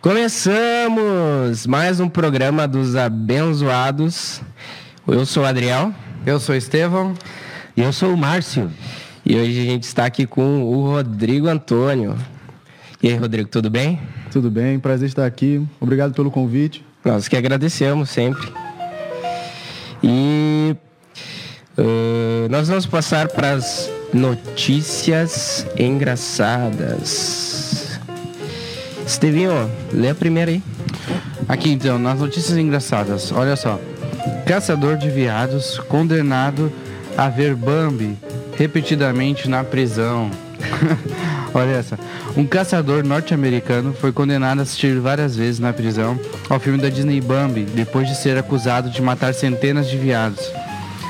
Começamos mais um programa dos abençoados. Eu sou o Adriel. Eu sou o Estevão. E eu sou o Márcio. E hoje a gente está aqui com o Rodrigo Antônio. E aí, Rodrigo, tudo bem? Tudo bem, prazer estar aqui. Obrigado pelo convite. Nós que agradecemos sempre. E uh, nós vamos passar para as notícias engraçadas. Estevinho, lê a primeira aí. Aqui então, nas notícias engraçadas, olha só. Caçador de viados condenado a ver Bambi repetidamente na prisão. Olha essa. Um caçador norte-americano foi condenado a assistir várias vezes na prisão ao filme da Disney Bambi, depois de ser acusado de matar centenas de viados.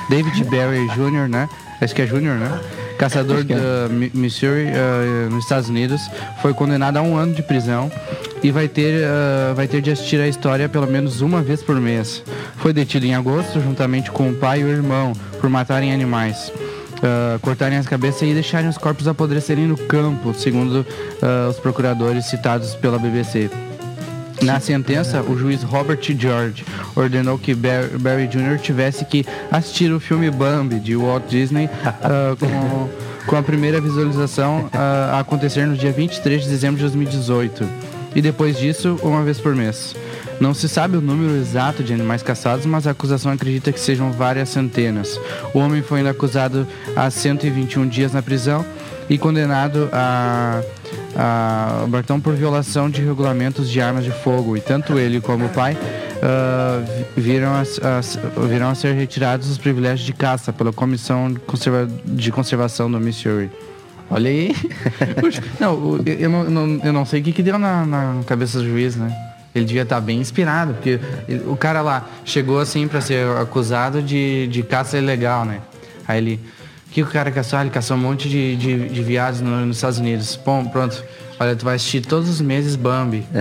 David Barry Jr., né? Acho que é Jr., né? Caçador de Missouri, uh, nos Estados Unidos, foi condenado a um ano de prisão e vai ter, uh, vai ter de assistir a história pelo menos uma vez por mês. Foi detido em agosto, juntamente com o pai e o irmão, por matarem animais uh, cortarem as cabeças e deixarem os corpos apodrecerem no campo, segundo os procuradores citados pela BBC. Na sentença, o juiz Robert George ordenou que Barry Jr. tivesse que assistir o filme Bambi de Walt Disney uh, com, com, a primeira visualização uh, a acontecer no dia 23 de dezembro de 2018 e depois disso, uma vez por mês. Não se sabe o número exato de animais caçados, mas a acusação acredita que sejam várias centenas. O homem foi ainda acusado a 121 dias na prisão e condenado a, a Bartão por violação de regulamentos de armas de fogo. E tanto ele como o pai uh, viram, a, a, viram a ser retirados os privilégios de caça pela Comissão de Conservação do Missouri. Olha aí. não, eu não, eu não sei o que, que deu na, na cabeça do juiz, né? Ele devia estar bem inspirado, porque o cara lá chegou assim para ser acusado de, de caça ilegal, né? Aí ele. Que o cara caçou? Ele caçou um monte de, de, de viados no, nos Estados Unidos. Bom, pronto. Olha, tu vai assistir todos os meses Bambi.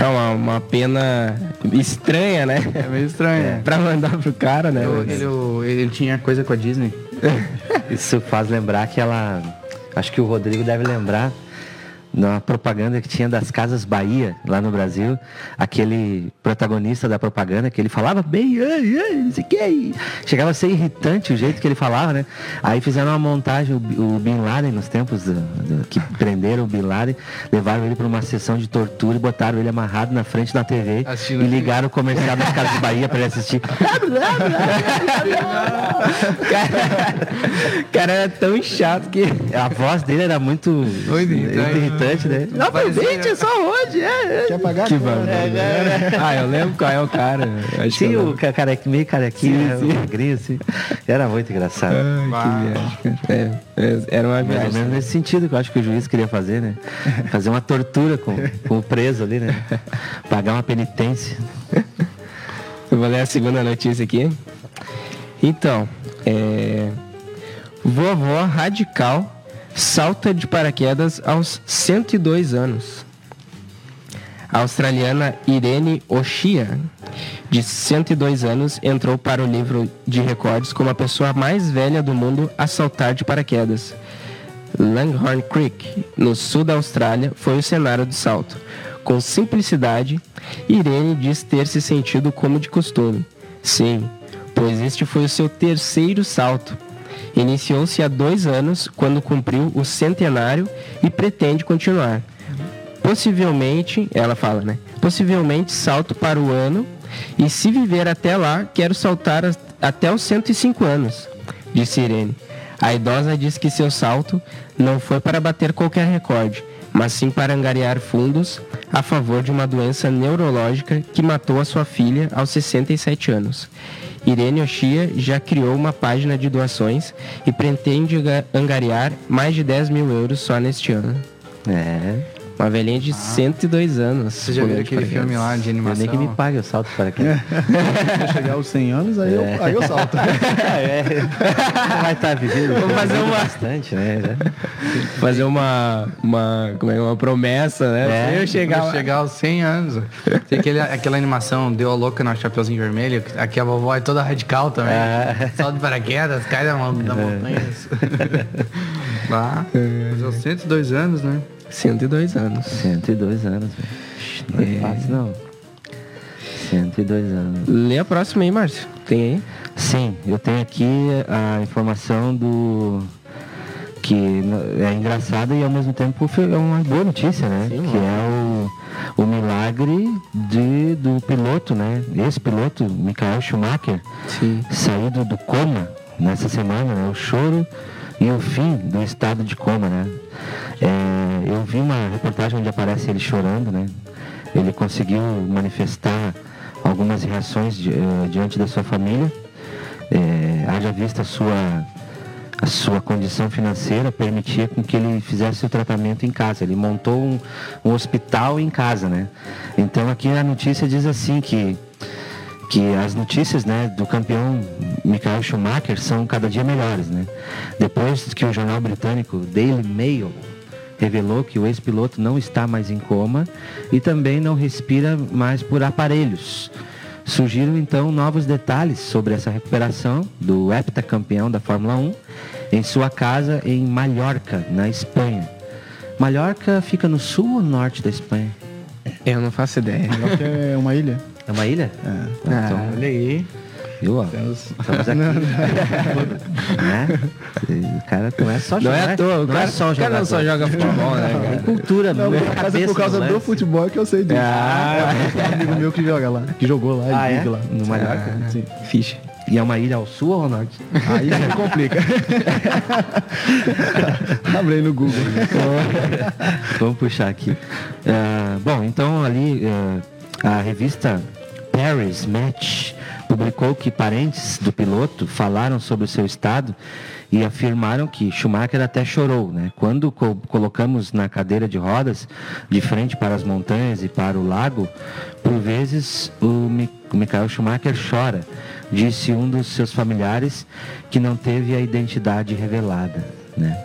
É uma, uma pena estranha, né? É meio estranha. É. pra mandar pro cara, né? Eu, ele, ele, ele tinha coisa com a Disney. Isso faz lembrar que ela. Acho que o Rodrigo deve lembrar na propaganda que tinha das Casas Bahia, lá no Brasil, aquele protagonista da propaganda, que ele falava bem, ai, ai, não sei o que, chegava a ser irritante o jeito que ele falava, né? Aí fizeram uma montagem, o, o Bin Laden, nos tempos do, do, que prenderam o Bin Laden, levaram ele para uma sessão de tortura e botaram ele amarrado na frente da TV Assistindo e ligaram o comercial das Casas Bahia para ele assistir. cara, cara era tão chato que a voz dele era muito, muito irritante irritante, né? Não, foi 20 só hoje. É. Quer pagar? Que bom. É, é, ah, eu lembro qual é o cara. Acho sim, o cara meio carequinha, magrinho, assim. Era muito engraçado. Ai, que viagem. É, é, era uma viagem. Mais ou menos nesse sentido que eu acho que o juiz queria fazer, né? Fazer uma tortura com, com o preso ali, né? Pagar uma penitência. Eu vou ler a segunda notícia aqui. Então, é... Vovó radical salta de paraquedas aos 102 anos. A australiana Irene Oshia, de 102 anos, entrou para o livro de recordes como a pessoa mais velha do mundo a saltar de paraquedas. Langhorne Creek, no sul da Austrália, foi o cenário do salto. Com simplicidade, Irene diz ter se sentido como de costume. Sim, pois este foi o seu terceiro salto Iniciou-se há dois anos, quando cumpriu o centenário e pretende continuar. Possivelmente, ela fala, né? Possivelmente salto para o ano e se viver até lá, quero saltar até os 105 anos, disse Irene. A idosa diz que seu salto não foi para bater qualquer recorde, mas sim para angariar fundos a favor de uma doença neurológica que matou a sua filha aos 67 anos. Irene Oshia já criou uma página de doações e pretende angariar mais de 10 mil euros só neste ano. É. Uma velhinha de ah. 102 anos. Você já viu aquele filme lá de animação? Eu nem que me pague, eu salto para aqui. Se chegar aos 100 anos, aí, é. eu, aí eu salto. é. Vai estar tá vivendo Vamos fazer uma... bastante, né? Fazer uma, uma, como é, uma promessa, né? É. Eu chegar, chegar aos 100 anos. Tem aquele, aquela animação, deu a louca no Chapeuzinho Vermelho, aqui a vovó é toda radical também. É. Salto de paraquedas, cai da, da é. montanha. Lá, fazer os 102 anos, né? 102 anos. 102 anos, velho. Não é fácil, não. 102 anos. Lê a próxima aí, Márcio. Tem aí? Sim, eu tenho aqui a informação do. que é engraçada e ao mesmo tempo é uma boa notícia, né? Sim, que é o, o milagre de, do piloto, né? Esse piloto, Michael Schumacher, Sim. saído do coma nessa semana, né? O choro e o fim do estado de coma, né? É, eu vi uma reportagem onde aparece ele chorando, né? Ele conseguiu manifestar algumas reações di- eh, diante da sua família, é, haja vista a sua a sua condição financeira permitia com que ele fizesse o tratamento em casa. Ele montou um, um hospital em casa, né? Então aqui a notícia diz assim que que as notícias né, do campeão Michael Schumacher são cada dia melhores. Né? Depois que o jornal britânico Daily Mail revelou que o ex-piloto não está mais em coma e também não respira mais por aparelhos. Surgiram então novos detalhes sobre essa recuperação do heptacampeão da Fórmula 1 em sua casa em Mallorca, na Espanha. Mallorca fica no sul ou norte da Espanha? Eu não faço ideia. Que é uma ilha. É uma ilha? É. Então, Olha aí. viu? Temos- Estamos aqui. né? O cara não é só Não é jogar. à toa, o não cara, é só o jogar. não só joga futebol, né, É cara? cultura, Não, muita mas é cabeça por causa no do futebol que eu sei disso. Ah. Tem um amigo meu que joga lá, que jogou lá, Ah, e é? lá. No Mallorca? Sim. Ficha. E é uma ilha ao sul ou ao norte? Aí já complica. Abre aí no Google. Vamos puxar aqui. Ah, bom, então ali ah, a revista Paris Match publicou que parentes do piloto falaram sobre o seu estado e afirmaram que Schumacher até chorou, né? Quando co- colocamos na cadeira de rodas, de frente para as montanhas e para o lago, por vezes o Mi- o Michael Schumacher chora, disse um dos seus familiares que não teve a identidade revelada, né?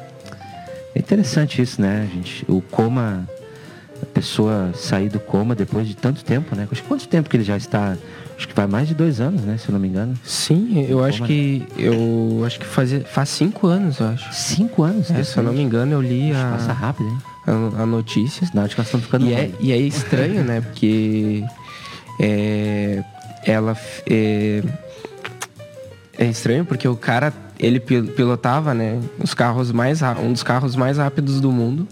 É interessante isso, né, gente? O coma, a pessoa sair do coma depois de tanto tempo, né? Acho que quanto tempo que ele já está? Acho que vai mais de dois anos, né? Se eu não me engano. Sim, eu acho Como é? que. Eu acho que fazia, faz cinco anos, eu acho. Cinco anos, É, se eu não me engano, eu li Passa a, rápido, hein? a, a notícia. Sinal de que nós estamos ficando E é, e é estranho, né? Porque é, ela é, é estranho porque o cara ele pil- pilotava, né? Os carros mais um dos carros mais rápidos do mundo.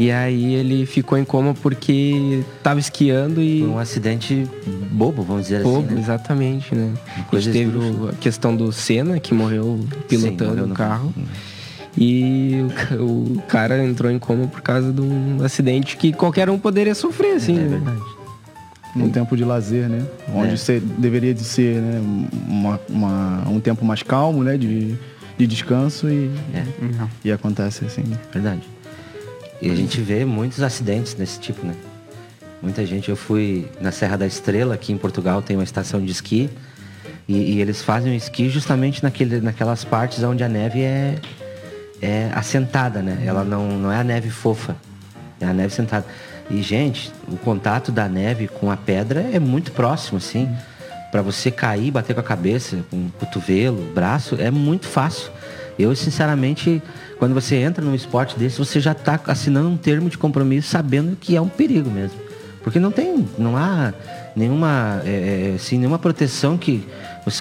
E aí ele ficou em coma porque tava esquiando e Foi um acidente bobo, vamos dizer bobo, assim, né? exatamente, né? A coisa gente teve o- a questão do Senna que morreu pilotando morreu o no- carro. E o, ca- o cara entrou em coma por causa de um acidente que qualquer um poderia sofrer, assim. É né? verdade. Um tempo de lazer, né? Onde É. você deveria de ser né? uma, uma- um tempo mais calmo, né? De, de descanso e, É, Não. e acontece assim. verdade. E a gente vê muitos acidentes desse tipo, né? Muita gente. Eu fui na Serra da Estrela, aqui em Portugal, tem uma estação de esqui. E, e eles fazem o esqui justamente naquele, naquelas partes onde a neve é, é assentada, né? Ela não, não é a neve fofa, é a neve sentada. E, gente, o contato da neve com a pedra é muito próximo, assim. Pra você cair, bater com a cabeça, com o cotovelo, braço, é muito fácil. Eu, sinceramente, quando você entra num esporte desse, você já está assinando um termo de compromisso sabendo que é um perigo mesmo. Porque não tem, não há nenhuma, é, é, assim, nenhuma proteção que,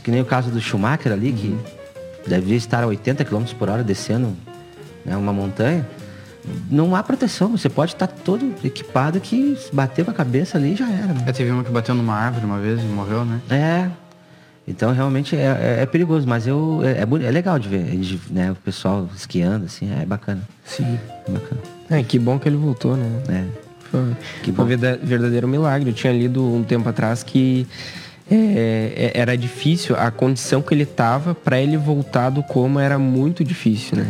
que nem o caso do Schumacher ali, que devia estar a 80 km por hora descendo né, uma montanha. Não há proteção, você pode estar todo equipado que bater com a cabeça ali já era. né? É, teve uma que bateu numa árvore uma vez e morreu, né? É. Então realmente é, é- é perigoso, mas eu é, é, é legal de ver, de, né, o pessoal esquiando, assim, é bacana. Sim. É bacana. É, que bom que ele voltou, né? É. Foi, Que foi verda- verdadeiro milagre. Eu tinha lido um tempo atrás que é, é, era difícil, a condição que ele tava para ele voltar do coma era muito difícil, né?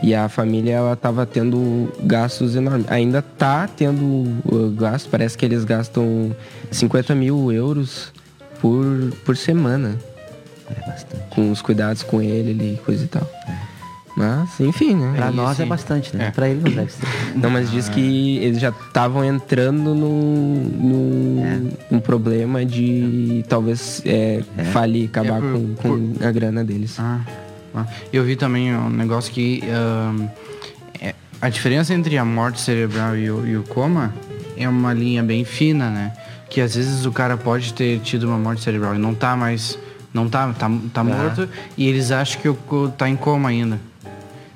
E a família ela tava tendo gastos enormes. Ainda tá tendo uh, gastos, parece que eles gastam 50 mil euros por, por semana É bastante. com os cuidados com ele ali, coisa e tal. Mas, enfim, né? Pra E, nós assim, é bastante, né? é. Pra ele não deve ser. não, mas diz que eles já estavam entrando no, no É. um problema de talvez é, falir, acabar É, por- com, com a grana deles. Ah, eu vi também um negócio que ahn, a diferença entre a morte cerebral e o, e o coma é uma linha bem fina, né? Que às vezes o cara pode ter tido uma morte cerebral e não tá mais. Não tá, tá, tá morto e eles acham que o, tá em coma ainda.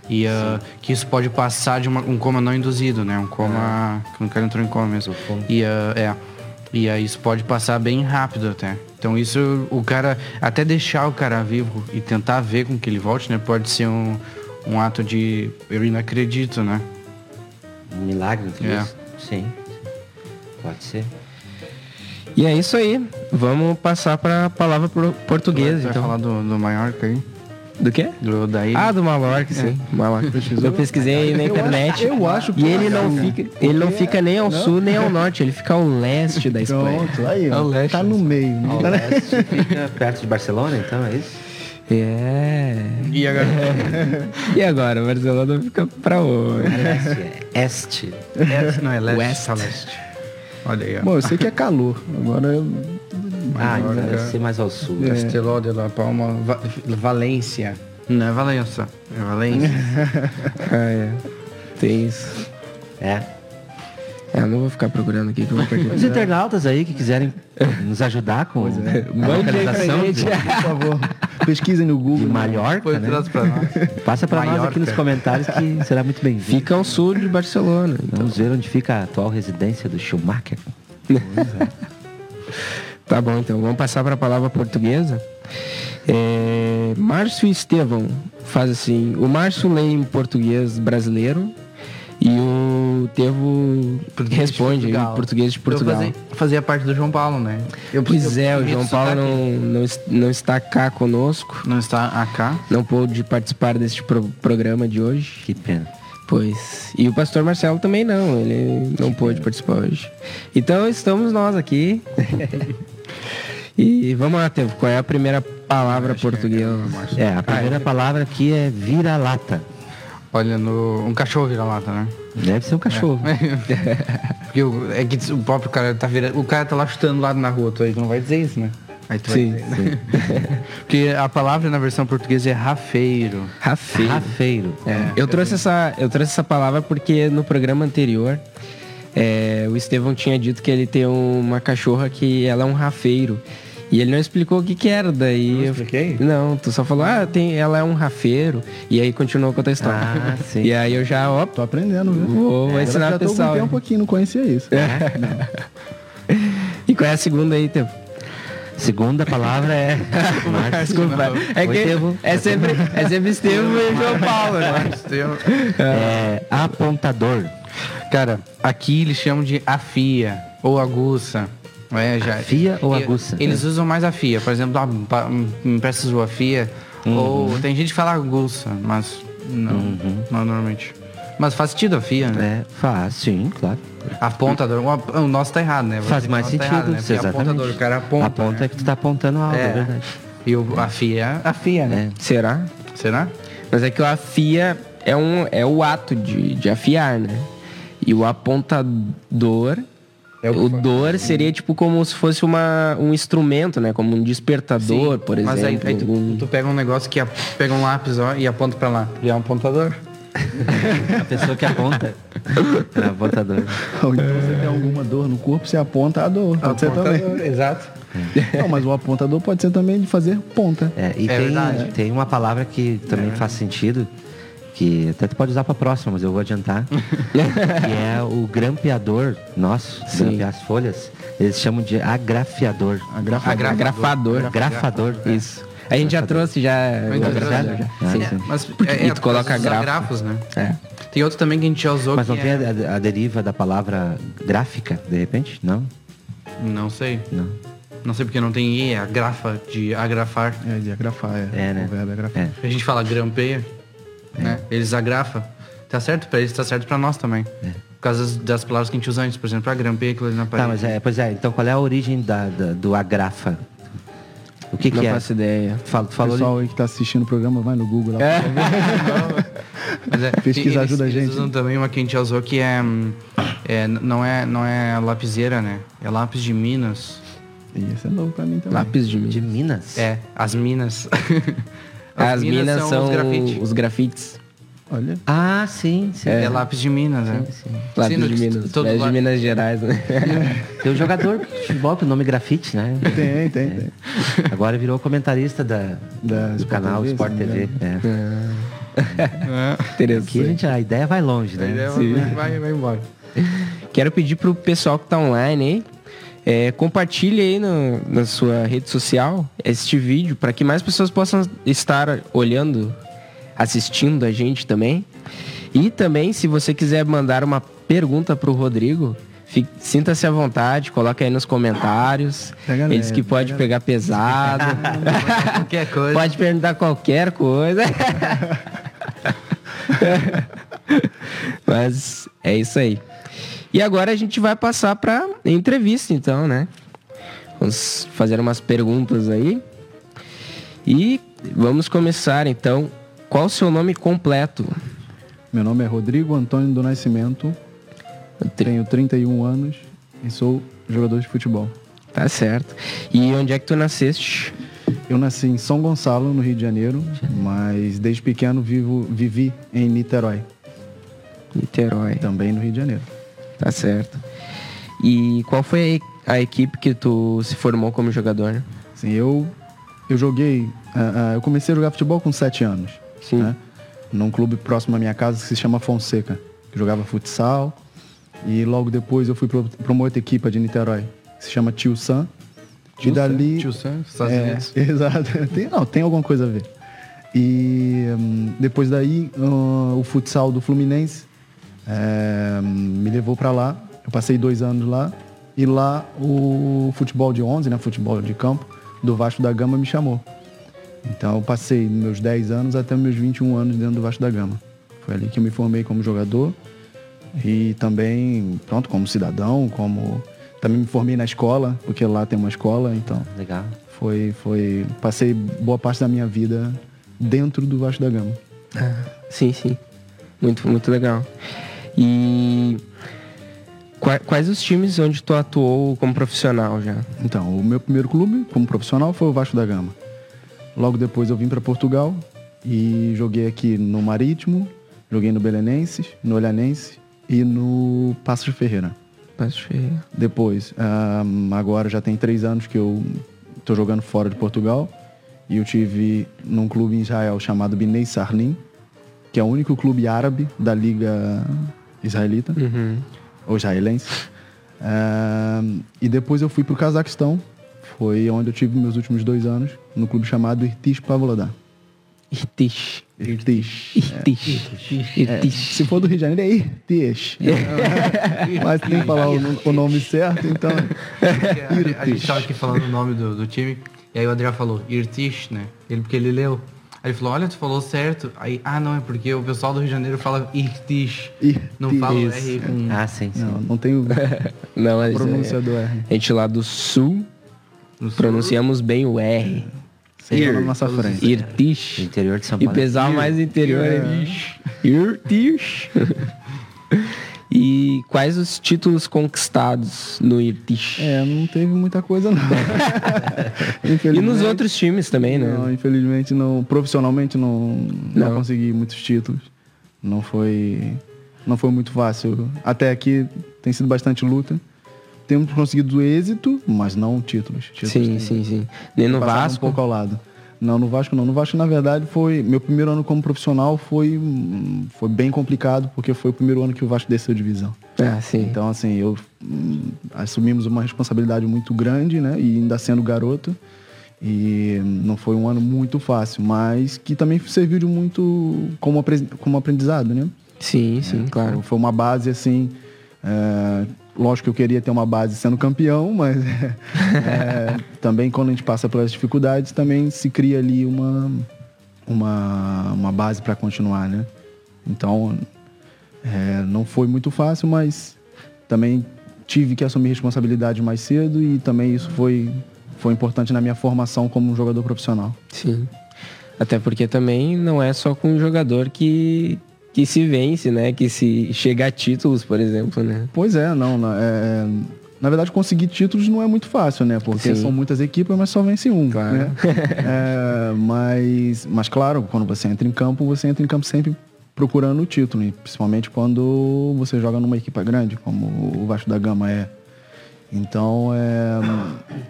E ah, que isso pode passar de uma- um coma não induzido, né? Um coma. Que o cara entrou em coma mesmo. E ah, é. E aí isso pode passar bem rápido até. Então isso, o cara, até deixar o cara vivo e tentar ver com que ele volte, né? Pode ser um, um ato de. Eu não acredito, né? Um milagre, tu É. Sim. Pode ser. E é isso aí. Vamos passar pra palavra pro- portuguesa, Vai então. falar do, do Maiorca aí? Do quê? Do, da ilha? Ah, do Mallorca, sim. Mallorca. Eu pesquisei aí na Eu internet. acho- eu acho E ele que- não fica, ele não fica nem ao sul nem ao norte, ele fica ao leste da Espanha. Pronto, aí, ó. É leste, tá no meio. né? Ao leste fica perto de Barcelona, então, é isso? É. E agora? E agora, Barcelona fica pra onde? Leste é este. Leste, não, é leste. West. só leste. Olha aí, ó. Bom, eu sei que é calor. Agora eu... Ah, então deve ser mais ao sul. Casteló de la Palma, Va- Valência. Não é Valença, é Valência. Ah, é. Tem isso. É. É, eu não vou ficar procurando aqui que eu vou perder. Os internautas aí que quiserem nos ajudar com a Mande aí pra localização gente. de, Por favor, pesquisem no de Google. Mallorca, Depois né? pra nós. Passa pra nós aqui nos comentários que será muito bem-vindo. Fica ao sul de Barcelona. Então. Vamos ver onde fica a atual residência do Schumacher. Tá bom, então vamos passar para a palavra portuguesa. É, Márcio Estevão faz assim: o Márcio lê em português brasileiro e o Tevo Português de responde em Portugal. português de Portugal. fazia, fazia parte do João Paulo, né? Eu, Pois eu- é, o João Paulo não, não, não está cá conosco, Não está AK. não pôde participar deste pro- programa de hoje. Que pena. Pois. E o pastor Marcelo também não, ele não pôde participar hoje. Então estamos nós aqui. e vamos lá, Tevo, qual é a primeira palavra portuguesa? É, a primeira palavra aqui é vira-lata. Olha, no, um cachorro vira-lata, né? Deve ser um cachorro. Porque o- é que o próprio cara tá virando. O cara tá lá chutando lá na rua, tu aí tu não vai dizer isso, né? Aí tu Sim, vai dizer, né? Porque a palavra na versão portuguesa é rafeiro. Rafeiro. Rafeiro. Eu trouxe essa, eu trouxe essa palavra porque no programa anterior é, o Estevão tinha dito que ele tem uma cachorra que ela é um rafeiro. E ele não explicou o que que era, daí... Não eu- expliquei? Não, tu só falou, ah, tem, ela é um rafeiro. E aí continuou com a tua história. Ah, sim. E aí eu já, ó, Tô aprendendo, viu? Vou Agora ensinar já o pessoal, hein? tempo aqui, não conhecia isso. E qual é a segunda aí, Tevo? Segunda palavra é. Desculpa. É, Oi, que Tevo. é sempre, é sempre Estevam e João Paulo, né? é apontador. Cara, aqui eles chamam de afia ou aguça. É, já. Afia ou aguça? Eles usam mais afia. Por exemplo, ah, me empresta sua afia. Uhum. Ou tem gente que fala aguça, mas não, não normalmente. Mas faz sentido afia, né? É, faz, sim, claro. Apontador. O, o nosso tá errado, né? Faz mais tá sentido. errado, né? Porque exatamente. apontador, o cara aponta. Aponta né? é que tu tá apontando algo, é, É. verdade. E o afia, afia, né? É. Será? Será? Mas é que o afia é, um, é o ato de, de afiar, né? E o apontador. É o o dor seria tipo como se fosse uma, um instrumento, né? Como um despertador, por exemplo. Mas aí, aí tu, algum- tu pega um negócio que pega um lápis ó, e aponta pra lá. E é um apontador. A pessoa que aponta. é apontador. Ou então você tem alguma dor no corpo, você aponta a dor. Pode ser também. Apontador, Exato. Não, mas o apontador pode ser também de fazer ponta. É, e É tem, verdade. tem uma palavra que também faz sentido, que até tu pode usar pra próxima, mas eu vou adiantar. que é o grampeador nosso, Sim. grampear as folhas. Eles chamam de agrafiador. Agrafador. Agrafador. Grafador. Isso. A gente já trouxe já. Muito já, trouxe, já, já. Ah, Sim. É, sim. mas Porque- é, e tu coloca os grafo. grafos, né? É. Tem outro também que a gente já usou Mas não que tem é... a, a deriva da palavra gráfica, de repente? Não? Não sei. Não. Não sei porque não tem I, é a grafa de agrafar. É, de agrafar, é. É, né? O verbo é agrafar. É. A gente fala grampeia, né? Eles agrafam. Tá certo pra eles, tá certo pra nós também. Por causa das, das palavras que a gente usa antes. Por exemplo, a grampeia, aquilo ali na Tá, parede. mas é, pois é, então qual é a origem da, da- do agrafa? O que, Não que é? faço ideia. Fala, tu O falou pessoal aí que tá assistindo o programa, vai no Google lá. Mas é, Pesquisa eles- ajuda a eles gente. usam também uma que a gente usou que é, é, não é não é lapiseira, né? É lápis de Minas. E esse é novo pra mim também. Lápis de de. Minas? É, as minas. As, minas, são, os grafite. os grafites. Olha. Ah, sim, sim. É, lápis de Minas, né? Lá Sim, de Minas, todo é de Minas Gerais, né? Tem um jogador de futebol com o nome Grafite, né? Tem, tem, tem. Agora virou comentarista da, Da do Sport canal TV, Sport TV. É. Aqui, Interessante. gente, a ideia vai longe, né? vai, vai embora. Quero pedir pro pessoal que tá online aí, é, compartilhe aí no- na sua rede social este vídeo para que mais pessoas possam estar olhando, assistindo a gente também. E também, se você quiser mandar uma pergunta pro Rodrigo, fi- sinta-se à vontade, coloca aí nos comentários. Pega Ele disse que pode pegar pesado. Qualquer coisa. Pode perguntar qualquer coisa. Mas é isso aí. E agora a gente vai passar para entrevista, então, né? Vamos fazer umas perguntas aí. E vamos começar, então. Qual o seu nome completo? Meu nome é Rodrigo Antônio do Nascimento, tenho 31 anos e sou jogador de futebol. Tá certo. E onde é que tu nasceste? Eu nasci em São Gonçalo, no Rio de Janeiro, mas desde pequeno vivo, vivi em Niterói, Niterói. também no Rio de Janeiro. Tá certo. E qual foi a equipe que tu se formou como jogador? Assim, eu, eu joguei, ah, ah, eu comecei a jogar futebol com 7 anos, Sim. né? Num clube próximo à minha casa que se chama Fonseca. Eu jogava futsal e logo depois eu fui para uma outra equipe de Niterói, que se chama Tio Sam. E dali... Tio Sam, Estados É, Unidos. exato. Tem, não, tem alguma coisa a ver. E hum, depois daí, hum, o futsal do Fluminense é, me levou pra lá. Eu passei dois anos lá. E lá o futebol de 11, né, futebol de campo, do Vasco da Gama me chamou. Então eu passei meus 10 anos até meus 21 anos dentro do Vasco da Gama. Foi ali que eu me formei como jogador. E também, pronto, como cidadão, como... Também me formei na escola, porque lá tem uma escola, então... Legal. Foi, foi. Passei boa parte da minha vida dentro do Vasco da Gama. Sim, sim. Muito, muito legal. E qua- quais os times onde tu atuou como profissional já? Então, o meu primeiro clube como profissional foi o Vasco da Gama. Logo depois eu vim para Portugal e joguei aqui no Marítimo, joguei no Belenenses, no Olhanense e no Passos de Ferreira. Passo Ferreira. Depois, ahn, agora já tem três anos que eu tô jogando fora de Portugal e eu tive num clube em Israel chamado Binei Sarlim, que é o único clube árabe da liga israelita. Uhum. ou israelense. E depois eu fui para o Cazaquistão. Foi onde eu tive meus últimos dois anos, no clube chamado Irtish Pavlodar. Irtish. Irtish. Irtish. É, Irtish. se for do Rio de Janeiro, é Irtish. Mas tem que falar o, o nome certo, então. A, a gente tava aqui falando o nome do, do time, e aí o Adriano falou, Irtish, né? Ele, porque ele leu. Aí ele falou, olha, tu falou certo. Aí, ah, não, é porque o pessoal do Rio de Janeiro fala Irtish. Não Irtish. fala. R com... Ah, sim, sim. Não, não tem o Não, mas pronúncia é, do R. a gente lá do sul sul. pronunciamos bem o R. Sempre na nossa frente. Irtish. Interior de São E Paulo. pesar mais interior é Irtish. E quais os títulos conquistados no Irtish? É, não teve muita coisa, não. E nos outros times também, né? Não, infelizmente não. Profissionalmente não, não, Não. consegui muitos títulos. Não foi. Não foi muito fácil. Até aqui tem sido bastante luta. Temos conseguido êxito, mas não títulos. títulos Sim, sim, sim. Nem no Vasco. um pouco ao lado. Não, no Vasco não. No Vasco, na verdade, foi. Meu primeiro ano como profissional foi, foi bem complicado, porque foi o primeiro ano que o Vasco desceu divisão. Ah, sim. Então, assim, eu hum, assumimos uma responsabilidade muito grande, né? E ainda sendo garoto. E não foi um ano muito fácil, mas que também serviu de muito como, como aprendizado, né? Sim, sim, claro. Foi uma base, assim. é, lógico que eu queria ter uma base sendo campeão, mas é, também quando a gente passa pelas dificuldades, também se cria ali uma, uma, uma base para continuar, né? Então, é, não foi muito fácil, mas também tive que assumir responsabilidade mais cedo e também isso foi, foi importante na minha formação como jogador profissional. Sim. Até porque também não é só com um jogador que, que se vence, né? Que se chega a títulos, por exemplo, né? Pois é, não. na- é, na verdade, conseguir títulos não é muito fácil, né? Porque Sim. são muitas equipes, mas só vence um. Claro. né? É, mas, mas, claro, quando você entra em campo, você entra em campo sempre procurando o título, principalmente quando você joga numa equipe grande, como o Vasco da Gama é. Então, é,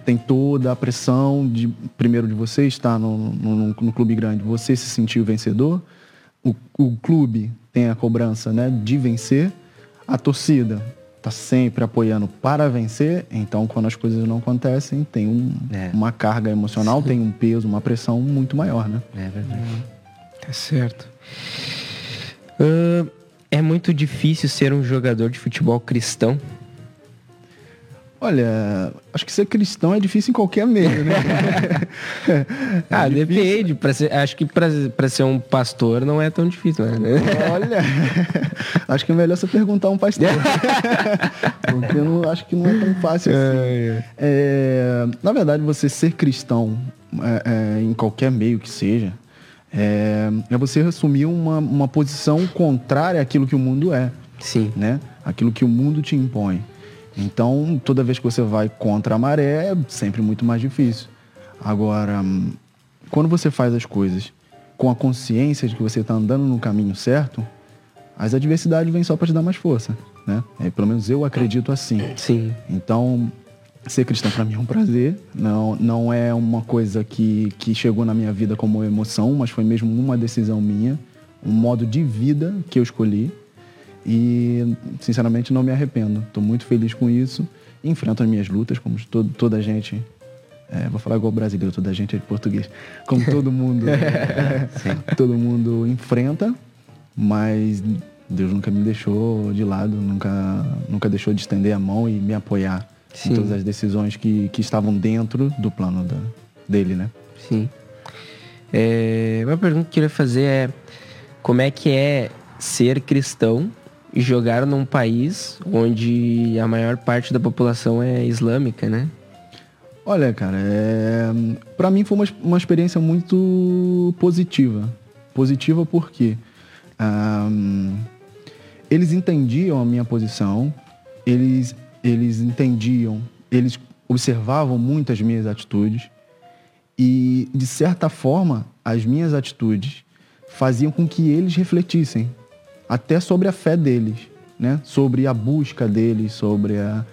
tem toda a pressão de, primeiro, de você estar no, no, no clube grande, você se sentir o vencedor. O, o clube tem a cobrança né, de vencer. A torcida está sempre apoiando para vencer. Então, quando as coisas não acontecem, tem um, É. uma carga emocional, Sim. tem um peso, uma pressão muito maior, né? É verdade. Tá certo. Ah, é muito difícil ser um jogador de futebol cristão. Olha, acho que ser cristão é difícil em qualquer meio, né? ah, difícil. depende. Pra ser- acho que pra ser um pastor não é tão difícil, né? Olha, acho que é melhor você perguntar a um pastor. Porque eu não, acho que não é tão fácil assim. É, na verdade, você ser cristão é, é, em qualquer meio que seja, é, é você assumir uma, uma posição contrária àquilo que o mundo é, Sim. né? Aquilo que o mundo te impõe. Então, toda vez que você vai contra a maré, é sempre muito mais difícil. Agora, quando você faz as coisas com a consciência de que você está andando no caminho certo, as adversidades vêm só para te dar mais força, né? É, pelo menos eu acredito assim. Sim. Então, ser cristão para mim é um prazer. Não, não é uma coisa que, que chegou na minha vida como emoção, mas foi mesmo uma decisão minha, um modo de vida que eu escolhi. E, sinceramente, não me arrependo. Estou muito feliz com isso. Enfrento as minhas lutas, como todo, toda a gente. é, vou falar igual brasileiro, toda a gente é de português. Como todo mundo, todo mundo enfrenta, mas Deus nunca me deixou de lado, nunca, nunca deixou de estender a mão e me apoiar Sim. em todas as decisões que, que estavam dentro do plano da- dele, né? Sim. É, uma pergunta que eu queria fazer é como é que é ser cristão e jogar num país onde a maior parte da população é islâmica, né? Olha, cara, é... para mim foi uma, uma experiência muito positiva. Positiva porque ahm, eles entendiam a minha posição, eles, eles entendiam, eles observavam muito as minhas atitudes e, de certa forma, as minhas atitudes faziam com que eles refletissem até sobre a fé deles, né? Sobre a busca deles, sobre a...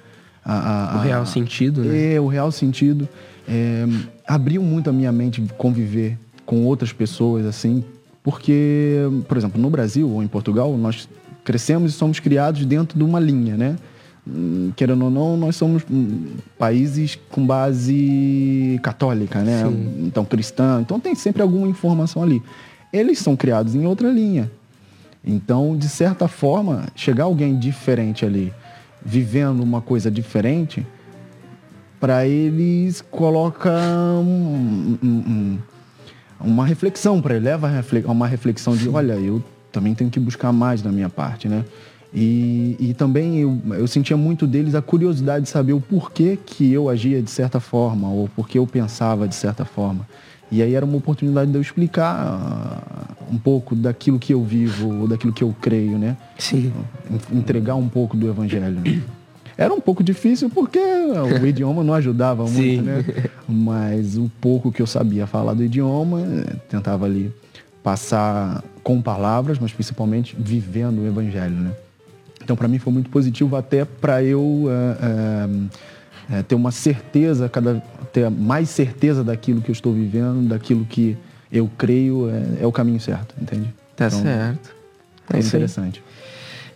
a- a- O real sentido, né? é, o real sentido. É, abriu muito a minha mente conviver com outras pessoas, assim, porque, por exemplo, no Brasil ou em Portugal, nós crescemos e somos criados dentro de uma linha, né? Hum, Querendo ou não, nós somos hum, países com base católica, né? Sim. Então, cristã. Então, tem sempre alguma informação ali. Eles são criados em outra linha. Então, de certa forma, chegar alguém diferente ali, vivendo uma coisa diferente, para eles coloca um- um- um- uma reflexão para ele, leva a uma reflexão de, olha, eu também tenho que buscar mais da minha parte, né? E, e também eu, eu sentia muito deles a curiosidade de saber o porquê que eu agia de certa forma, ou porquê eu pensava de certa forma. E aí era uma oportunidade de eu explicar ah, um pouco daquilo que eu vivo, daquilo que eu creio, né? Sim. en- entregar um pouco do evangelho. né? Era um pouco difícil porque o idioma não ajudava muito, Sim. né? Mas o pouco que eu sabia falar do idioma, tentava ali passar com palavras, mas principalmente vivendo o evangelho, né? Então, para mim foi muito positivo até para eu eh, eh, eh, ter uma certeza, cada ter mais certeza daquilo que eu estou vivendo, daquilo que eu creio é, é o caminho certo, entende? Tá Então, certo. É É aí. interessante.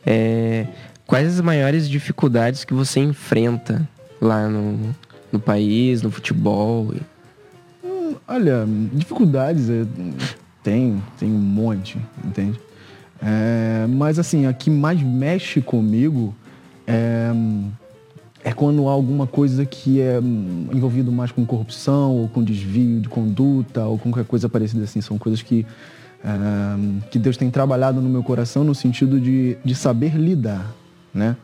É, quais as maiores dificuldades que você enfrenta lá no, no país, no futebol? Olha, dificuldades é, tem, tem um monte, entende? É, mas assim, a que mais mexe comigo é, é quando há alguma coisa que é envolvido mais com corrupção ou com desvio de conduta ou com qualquer coisa parecida assim. São coisas que, é, que Deus tem trabalhado no meu coração no sentido de, de saber lidar, né?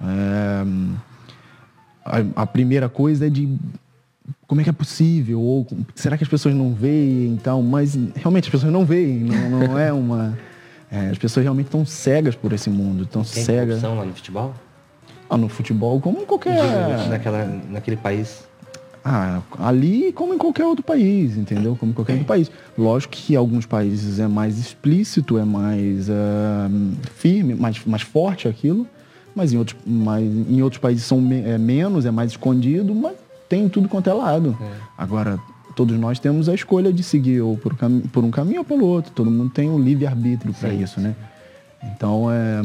É, a, a primeira coisa é de como é que é possível? Ou será que as pessoas não veem e tal? Mas realmente as pessoas não veem, não, não é uma. é, as pessoas realmente estão cegas por esse mundo, estão Tem cegas. corrupção lá no futebol? Ah, no futebol, como qualquer. Naquela, naquele país. Ah, ali como em qualquer outro país, entendeu? Como em qualquer outro país. Lógico que em alguns países é mais explícito, é mais ah, firme, mais, mais forte aquilo, mas em outros, mais, em outros países são me- é menos, é mais escondido, mas tem em tudo quanto é lado. Agora, todos nós temos a escolha de seguir ou por, por um caminho ou pelo outro. Todo mundo tem um livre-arbítrio para isso, né? Então, é,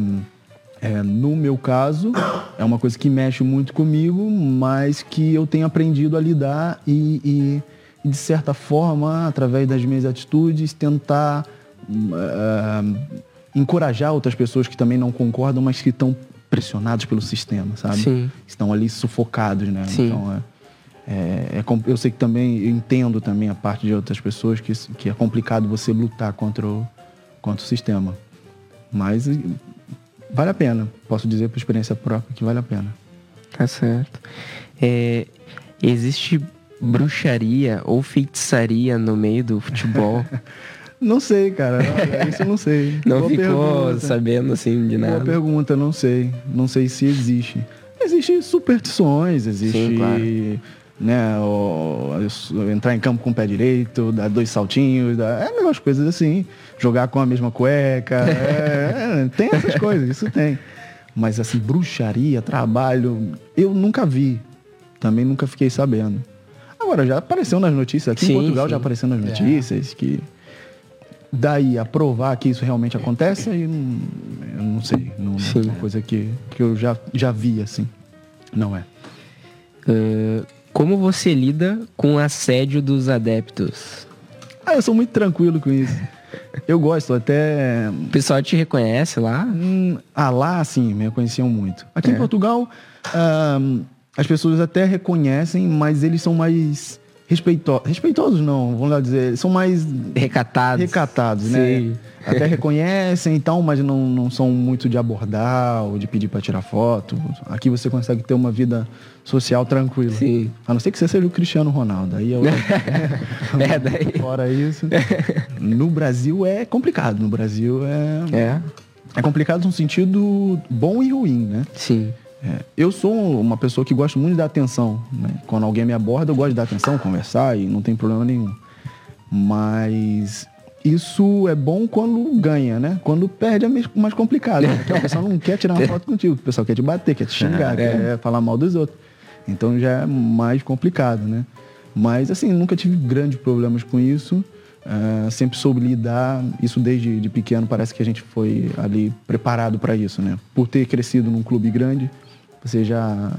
é, no meu caso, é uma coisa que mexe muito comigo, mas que eu tenho aprendido a lidar e, e, e, de certa forma, através das minhas atitudes, tentar é, encorajar outras pessoas que também não concordam, mas que estão pressionados pelo sistema, sabe? Sim. Estão ali sufocados, né? Sim. Então, é, é, é eu sei que também, eu entendo também a parte de outras pessoas que, que é complicado você lutar contra o, contra o sistema. Mas vale a pena. Posso dizer por experiência própria que vale a pena. Tá certo. É, existe bruxaria ou feitiçaria no meio do futebol? Não sei, cara. Olha, Isso eu não sei. Não Boa ficou pergunta. sabendo assim de Boa nada? pergunta, não sei. Não sei se existe. Existem superstições, existe. Sim, claro. Né, o- o- entrar em campo com o pé direito, dar dois saltinhos, dar, é umas coisas assim. Jogar com a mesma cueca. é, é, tem essas coisas, isso tem. Mas assim, bruxaria, trabalho, eu nunca vi. Também nunca fiquei sabendo. Agora, já apareceu nas notícias, aqui Sim, em Portugal sim. já apareceu nas notícias que daí a provar que isso realmente acontece, aí eu não sei. Não, não é uma coisa que, que eu já, já vi, assim. Não é. Ah, como você lida com o assédio dos adeptos? Ah, eu sou muito tranquilo com isso. Eu gosto até. O pessoal te reconhece lá? Hum, ah, lá, sim, me reconheciam muito. Aqui É. em Portugal, ahm, as pessoas até reconhecem, mas eles são mais respeitosos. Respeitosos não, vamos lá dizer. Eles são mais Recatados? recatados, né? Sim. Até reconhecem e tal, mas não, não são muito de abordar ou de pedir para tirar foto. Aqui você consegue ter uma vida social tranquila. Sim. A não ser que você seja o Cristiano Ronaldo. Aí é outra- É, daí. Fora isso. No Brasil é complicado. No Brasil é, É? é complicado no sentido bom e ruim, né? Sim. É, eu sou uma pessoa que gosta muito de dar atenção. Né? Quando alguém me aborda, eu gosto de dar atenção, conversar e não tem problema nenhum. Mas isso é bom quando ganha, né? Quando perde é mais- complicado. né? Porque o pessoal não quer tirar uma foto contigo, o pessoal quer te bater, quer te xingar, quer falar mal dos outros. Então já é mais complicado, né? Mas assim, nunca tive grandes problemas com isso. Ah, sempre soube lidar. Isso desde de pequeno parece que a gente foi ali preparado para isso, né? Por ter crescido num clube grande, você já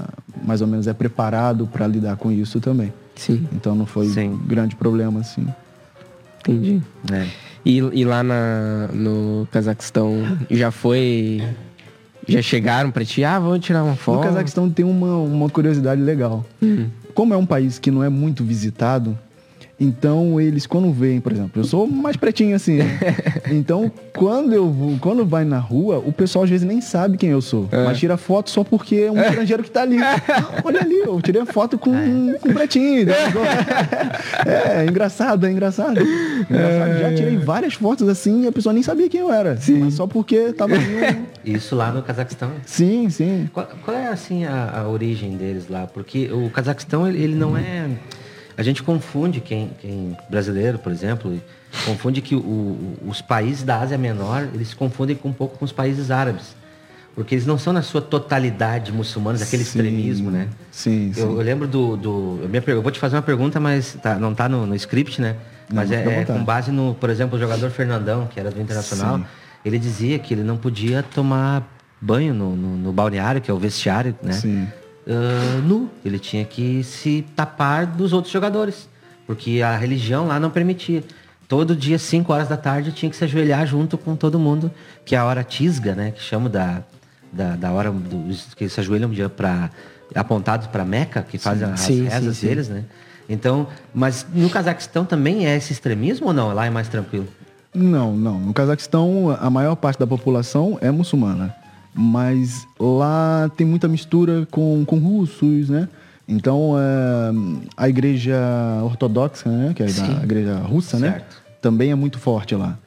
mais ou menos é preparado para lidar com isso também. Sim, Então não foi Sim. grande problema assim. entendi. né? E, e lá na, no Cazaquistão já foi. Já chegaram pra ti? Ah, vamos tirar uma foto. No Cazaquistão tem uma, uma curiosidade legal. Como é um país que não é muito visitado, então eles quando veem, por exemplo, eu sou mais pretinho assim. né? então quando eu vou, quando vai na rua, o pessoal às vezes nem sabe quem eu sou, mas tira foto só porque é um estrangeiro que tá ali. Olha ali, eu tirei a foto com, com um pretinho. é, é engraçado, é engraçado. Engraçado. Já tirei várias fotos assim e a pessoa nem sabia quem eu era. Mas só porque tava ali. um- Isso lá no Cazaquistão. Sim, sim. Qual, qual é assim a, a origem deles lá? Porque o Cazaquistão ele, ele não é. A gente confunde quem, quem brasileiro, por exemplo, confunde que o- o- os países da Ásia Menor eles se confundem um pouco com os países árabes, porque eles não são na sua totalidade muçulmanos, aquele Sim. extremismo, né? Sim, sim. Eu, eu lembro do. do eu, minha eu vou te fazer uma pergunta, mas tá- não está no, no script, né? Mas Não, é, é com base no, por exemplo, o jogador Fernandão, que era do Internacional, Sim. ele dizia que ele não podia tomar banho no, no- no balneário, que é o vestiário, né? Sim. Ah, nu. Ele tinha que se tapar dos outros jogadores, porque a religião lá não permitia. Todo dia, 5 horas da tarde, tinha que se ajoelhar junto com todo mundo, que é a hora tisga, né? Que chama da, da, da hora dos, que se ajoelham para apontados para Meca, que fazem as Sim, sim, rezas sim. deles, né? Então, mas no Cazaquistão também é esse extremismo ou não? Lá é mais tranquilo? Não, não. No Cazaquistão, a maior parte da população é muçulmana. Mas lá tem muita mistura com, com russos, né? Então, é, a igreja ortodoxa, né? Que é Sim. a igreja russa, né? Certo. Também é muito forte lá.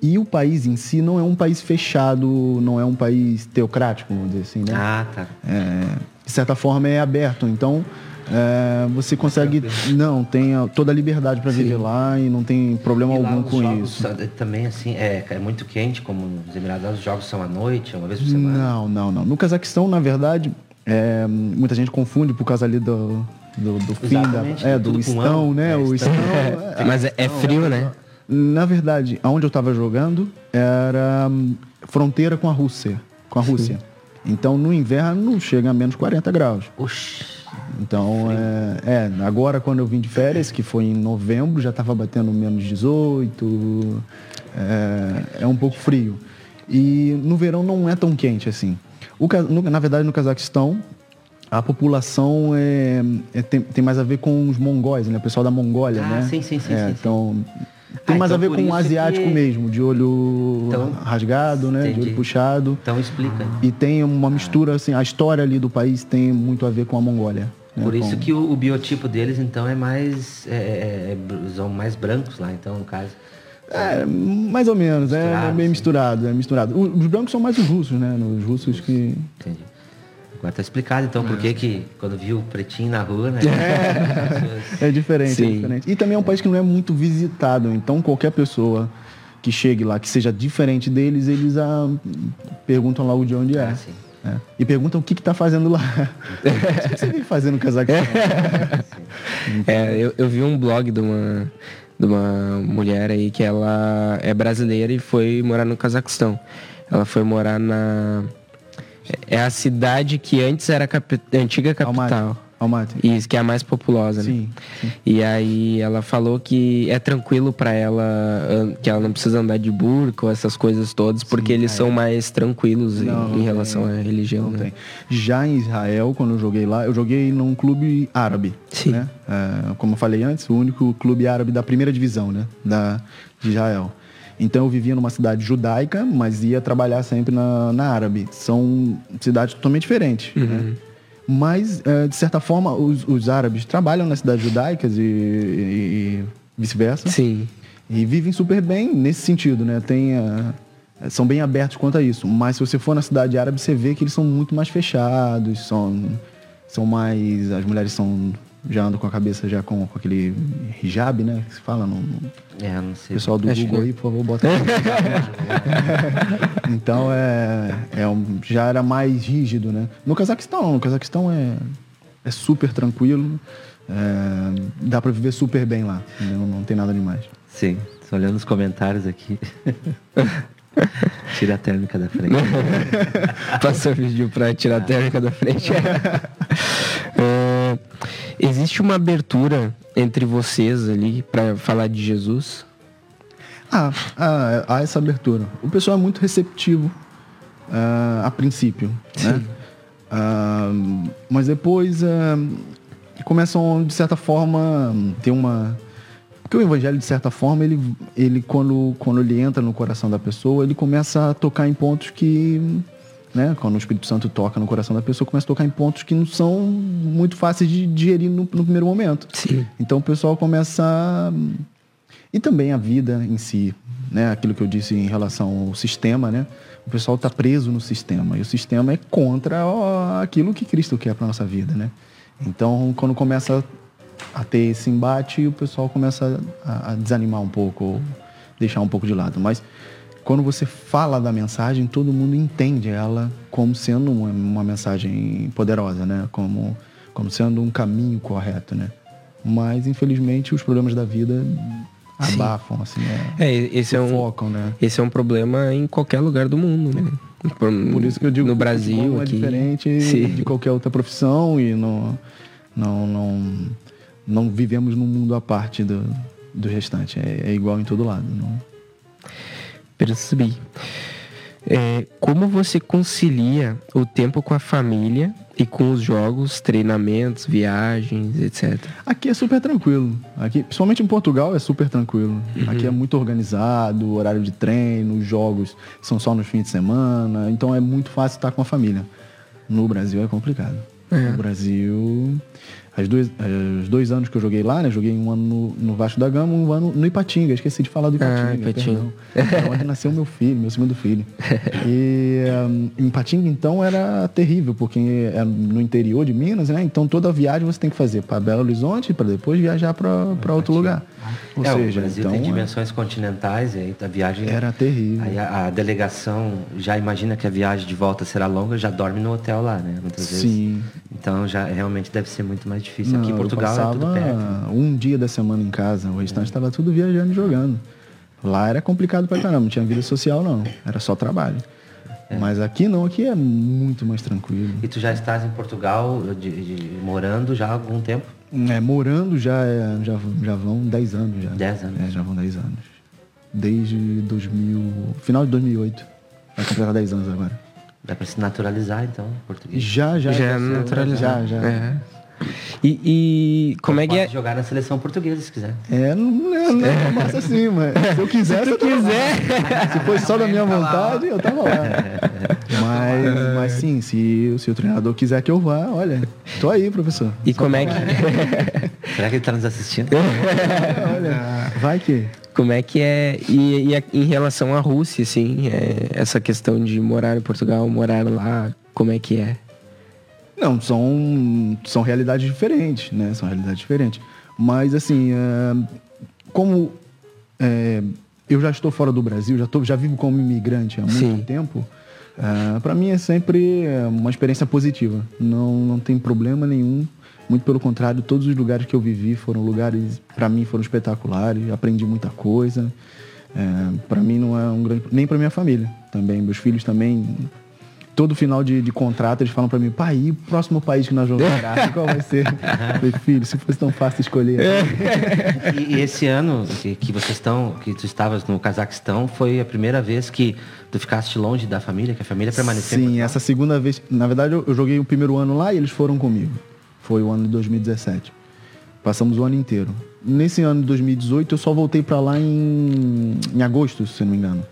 E o país em si não é um país fechado, não é um país teocrático, vamos dizer assim, né? Ah, tá. É, de certa forma é aberto. Então, é, você consegue. Não, tem toda a liberdade para viver lá e não tem problema lá algum com jogos isso. são- também, assim, é, é muito quente, como nos Emirados, Árabes, os jogos são à noite, uma vez por semana. Não, não, não. No Cazaquistão, na verdade, é, muita gente confunde por causa ali do, do, do fim da, é, do estão, ão. né? É, o estão. é, Mas é, é frio, né? Na verdade, aonde eu estava jogando era hum, fronteira com a Rússia. Com a Rússia. Então, no inverno, chega a menos 40 graus. Oxi. Então, é, é, agora quando eu vim de férias, que foi em novembro, já estava batendo menos 18, é, é um pouco frio. E no verão não é tão quente assim. O, no- na verdade, no Cazaquistão, a população é, é- tem, tem mais a ver com os mongóis, né? O pessoal da Mongólia, Ah, né? sim, sim, sim, É, sim, sim. Tem Ah, mais então a ver com o isso asiático que- mesmo, de olho Então, rasgado, né? De olho puxado. Então explica. E tem uma mistura, assim, a história ali do país tem muito a ver com a Mongólia. né? Por isso Com- que o, o biotipo deles, então, é mais. É, é- é- são mais brancos lá, então, no caso. É, mais ou menos, é, é bem sim. misturado, é misturado. Os brancos são mais os russos, né? Os russos que. Entendi. Agora tá explicado, então, por que que quando viu o pretinho na rua, né? É diferente, é diferente. E também é um país que não é muito visitado, então qualquer pessoa que chegue lá, que seja diferente deles, eles ah, perguntam lá o de onde é. Ah, sim. É. E perguntam o que que tá fazendo lá. o que você vem fazendo no Cazaquistão? É, eu, eu vi um blog de uma, de uma mulher aí que ela é brasileira e foi morar no Cazaquistão. Ela foi morar na. É a cidade que antes era a capi- antiga capital. Almaty. Almaty. Isso, que é a mais populosa, né? Sim, sim. E aí ela falou que é tranquilo pra ela, que ela não precisa andar de burca ou essas coisas todas, porque eles são mais tranquilos em- Não, em, não relação à religião, né? tem. Já em Israel, quando eu joguei lá, eu joguei num clube árabe. Sim. Né? É, como eu falei antes, o único clube árabe da primeira divisão, né? Da, de Israel. Então eu vivia numa cidade judaica, mas ia trabalhar sempre na, na árabe. São cidades totalmente diferentes. Uhum. Né? Mas, é, de certa forma, os, os árabes trabalham nas cidades judaicas e, e- e vice-versa. Sim. E vivem super bem nesse sentido, né? Tem, ah, são bem abertos quanto a isso. Mas se você for na cidade árabe, você vê que eles são muito mais fechados, são, são mais. As mulheres são. Já andam com a cabeça já com, com aquele hijab, né? Que se fala no. no- É, não sei. Pessoal do Acho Google que- aí, por favor, bota. então é, é um- já era mais rígido, né? No Cazaquistão, não. no Cazaquistão é, é super tranquilo. é, dá pra viver super bem lá. entendeu? Não tem nada demais. Sim, tô olhando os comentários aqui. Tira a térmica da frente. Passou o vídeo pra tirar a térmica da frente. É, existe uma abertura entre vocês ali pra falar de Jesus? Ah, ah, há essa abertura. O pessoal é muito receptivo ah, a princípio, né? Ah, mas depois ah, começam, de certa forma, ter uma... Porque o evangelho, de certa forma, ele, ele quando, quando ele entra no coração da pessoa, ele começa a tocar em pontos que... Né? Quando o Espírito Santo toca no coração da pessoa, começa a tocar em pontos que não são muito fáceis de digerir no, no primeiro momento. Sim. Então o pessoal começa a... E também a vida em si, né? Aquilo que eu disse em relação ao sistema, né? O pessoal está preso no sistema. E o sistema é contra aquilo que Cristo quer para nossa vida, né? Então, quando começa a ter esse embate, o pessoal começa a, a desanimar um pouco, ou deixar um pouco de lado. Mas quando você fala da mensagem, todo mundo entende ela como sendo uma, uma mensagem poderosa, né? Como, como sendo um caminho correto, né? Mas, infelizmente, os problemas da vida abafam, assim, é, É, esse é um, sufocam, né? esse é um problema em qualquer lugar do mundo, né? Por, Por isso que eu digo no que o Brasil futebol aqui. é diferente Sim. de qualquer outra profissão e não, não, não vivemos num mundo à parte do, do restante. É, é igual em todo lado. Não... Percebi. É, como você concilia o tempo com a família e com os jogos, treinamentos, viagens, etc. Aqui é super tranquilo. Aqui, principalmente em Portugal, é super tranquilo. Aqui é muito organizado, horário de treino, os jogos são só nos fins de semana. Então é muito fácil estar com a família. No Brasil é complicado. No Brasil, as duas, eh, os dois anos que eu joguei lá, né? Joguei um ano no, no Vasco da Gama, um ano no Ipatinga. Esqueci de falar do Ipatinga. Ah, Ipatinga. É onde nasceu meu filho, meu segundo filho. E um, Ipatinga, então, era terrível, porque é no interior de Minas, né? Então toda viagem você tem que fazer para Belo Horizonte para depois viajar para outro lugar. Ou é, seja, o Brasil então tem dimensões continentais e aí a viagem era terrível. Aí a, a delegação já imagina que a viagem de volta será longa, já dorme no hotel lá, né? Muitas vezes. Sim. Então já realmente deve ser muito mais difícil. Aqui em Não, Portugal eu é tudo perto. um dia da semana em casa, o restante estava tudo viajando e jogando. Lá era complicado pra caramba, não tinha vida social não, era só trabalho. Mas aqui não, aqui é muito mais tranquilo. E tu já estás em Portugal de- de- morando já há algum tempo? É, morando já, é- já, já vão 10 anos já. 10 anos. É, já vão 10 anos. Desde 2000, final de 2008. Vai completar 10 anos agora. Dá para se naturalizar então, português. Já, já. Já é sou- naturalizado. Já, já. É. E, e como é que é? jogar na seleção portuguesa se quiser. É, não, não, não é massa assim, mas se eu quisesse, eu tava lá. Se fosse só da minha vontade, eu tava lá. Mas, mas sim, se, se o treinador quiser que eu vá, olha, tô aí, professor. E como é que Será que ele está nos assistindo? Olha, vai que. como é que é e, e a- em relação à Rússia, assim, é, essa questão de morar em Portugal, morar lá, como é que é? Não, são, são realidades diferentes, né? São realidades diferentes. Mas, assim, é, como é, eu já estou fora do Brasil, já, tô, já vivo como imigrante há muito Sim. tempo, para mim é sempre é, uma experiência positiva. Não, não tem problema nenhum. Muito pelo contrário, todos os lugares que eu vivi foram lugares, para mim, foram espetaculares. Aprendi muita coisa. É, para mim não é um grande... Nem para minha família também. Meus filhos também todo final de, de contrato eles falam pra mim, pai, e o próximo país que nós vamos morar? Qual vai ser? Falei, filho, se fosse tão fácil escolher. E, e esse ano que, que vocês estão, que tu estavas no Cazaquistão, foi a primeira vez que tu ficaste longe da família, que a família permaneceu. Sim, essa segunda vez. Na verdade, eu, eu joguei o primeiro ano lá e eles foram comigo. Foi o ano de 2017. Passamos o ano inteiro. Nesse ano de 2018, eu só voltei pra lá em, em agosto, se não me engano.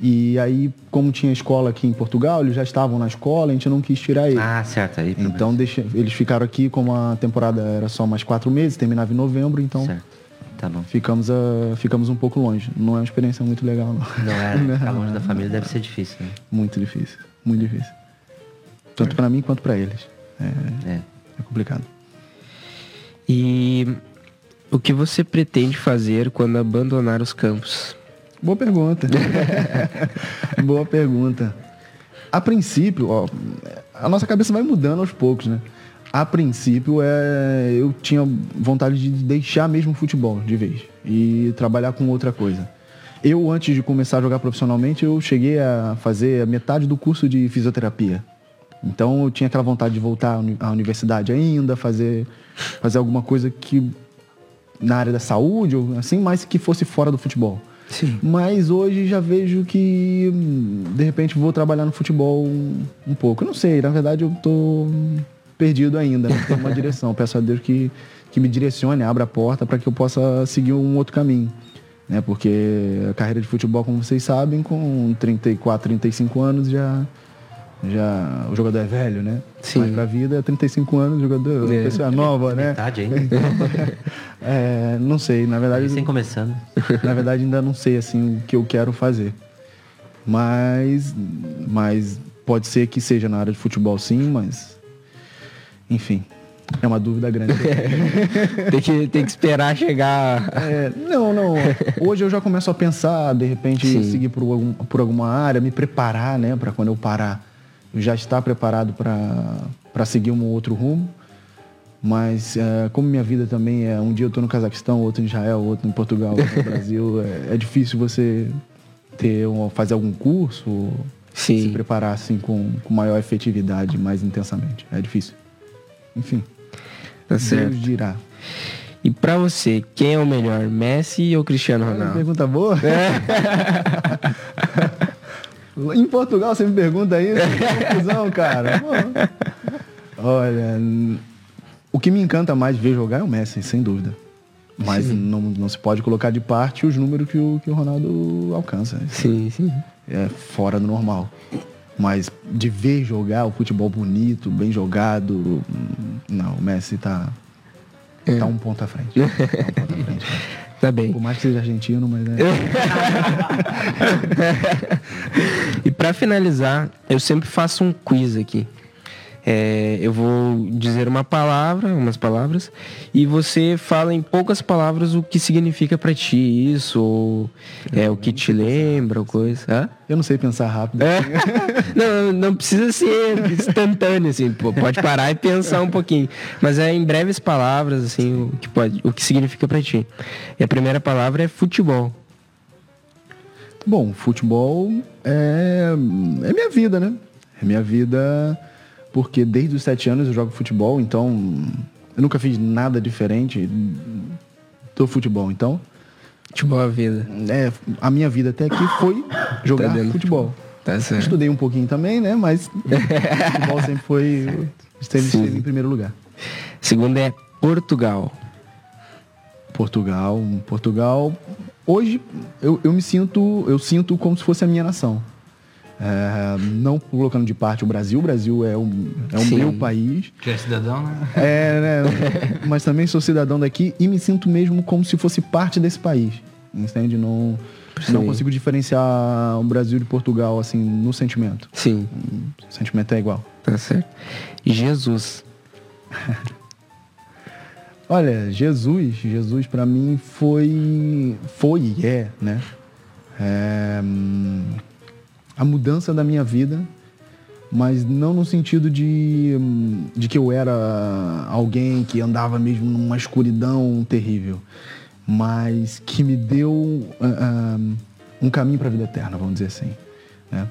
E aí, como tinha escola aqui em Portugal, eles já estavam na escola, a gente não quis tirar eles. Ah, certo. Aí, Então deixa, eles ficaram aqui, como a temporada era só mais quatro meses, terminava em novembro, então Certo. Tá bom. ficamos, a, ficamos um pouco longe. Não é uma experiência muito legal, não. Não é, ficar longe da família deve ser difícil, né? Muito difícil, muito difícil. Tanto pra mim quanto pra eles. É, É. é complicado. E o que você pretende fazer quando abandonar os campos? Boa pergunta. Boa pergunta. A princípio, ó, a nossa cabeça vai mudando aos poucos, né? A princípio, é, eu tinha vontade de deixar mesmo o futebol de vez e trabalhar com outra coisa. Eu, antes de começar a jogar profissionalmente, eu cheguei a fazer a metade do curso de fisioterapia. Então, eu tinha aquela vontade de voltar à uni- à universidade ainda, fazer, fazer alguma coisa que na área da saúde, ou assim, mas que fosse fora do futebol. Sim. Mas hoje já vejo que de repente vou trabalhar no futebol um, pouco. Não sei, na verdade eu tô perdido ainda, não tenho uma direção. Peço a Deus que, que me direcione, abra a porta para que eu possa seguir um outro caminho. Né? Porque a carreira de futebol, como vocês sabem, com 34, 35 anos já já o jogador é velho, né? Sim. Mas pra vida é 35 anos, o jogador, É. pessoa nova, né? Metade ainda. É, não sei, na verdade. Sem começando. Na verdade, ainda não sei assim o que eu quero fazer. Mas, mas pode ser que seja na área de futebol, sim, mas enfim, é uma dúvida grande. Tem que, tem que esperar chegar. É, não, não. Hoje eu já começo a pensar, de repente, Sim. seguir por, algum- por alguma área, me preparar, né, para quando eu parar, já estar preparado para seguir um outro rumo. Mas é, como minha vida também é um dia eu estou no Cazaquistão, outro em Israel, outro em Portugal, outro no Brasil, é, é difícil você ter um, fazer algum curso, Sim. se preparar assim com, com maior efetividade, mais intensamente. É difícil. Enfim, Tá certo. Deus dirá. E pra você, quem é o melhor, Messi ou Cristiano Ronaldo? Pergunta boa? em Portugal você me pergunta isso? Que confusão, cara. Pô. Olha, o que me encanta mais ver jogar é o Messi, sem dúvida. Mas não, não se pode colocar de parte os números que o, que o Ronaldo alcança. Sim, sim. É fora do normal. Mas de ver jogar o futebol bonito, bem jogado, hum, não, o Messi tá, Tá um ponto à frente. Tá um ponto à frente. Tá bem. Por mais que seja argentino, mas é. E para finalizar, eu sempre faço um quiz aqui. É, eu vou dizer uma palavra, umas palavras, e você fala em poucas palavras o que significa para ti isso, ou é, o que te lembra, ou coisa. Hã? Eu não sei pensar rápido. É. não, não precisa ser instantâneo, assim, pode parar e pensar um pouquinho. Mas é em breves palavras, assim, o que, pode, o que significa para ti. E a primeira palavra é futebol. Bom, futebol é, é minha vida, né? É minha vida porque desde os sete anos eu jogo futebol, então eu nunca fiz nada diferente do futebol. Então, Futebol é a vida. é, a minha vida até aqui foi jogar futebol. Tá certo. Estudei um pouquinho também, né? Mas futebol sempre foi. Sim. esteve em primeiro lugar. Segunda é Portugal. Portugal, Portugal. Hoje eu, eu me sinto, eu sinto como se fosse a minha nação. É, não colocando de parte o Brasil, o Brasil é o, é o Sim. meu país. Que é cidadão, né? É, né? Mas também sou cidadão daqui e me sinto mesmo como se fosse parte desse país. Entende? Não, não consigo diferenciar o Brasil de Portugal, assim, no sentimento. Sim, O sentimento é igual. tá certo. Jesus. Olha, Jesus, Jesus para mim foi, foi e é, né? É, hum, a mudança da minha vida, mas não no sentido de, de que eu era alguém que andava mesmo numa escuridão terrível, mas que me deu ah, um caminho para a vida eterna, vamos dizer assim. Né?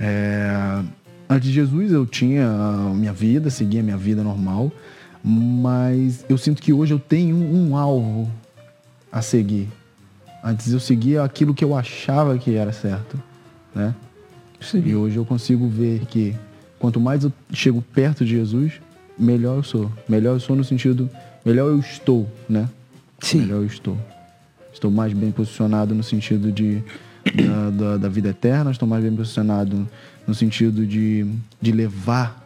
É, antes de Jesus eu tinha a minha vida, seguia a minha vida normal, mas eu sinto que hoje eu tenho um, um alvo a seguir. Antes eu seguia aquilo que eu achava que era certo, né? E hoje eu consigo ver que quanto mais eu chego perto de Jesus, melhor eu sou. Melhor eu sou no sentido, melhor eu estou, né? Sim. Melhor eu estou. Estou mais bem posicionado no sentido de da, da, da vida eterna, estou mais bem posicionado no sentido de, de levar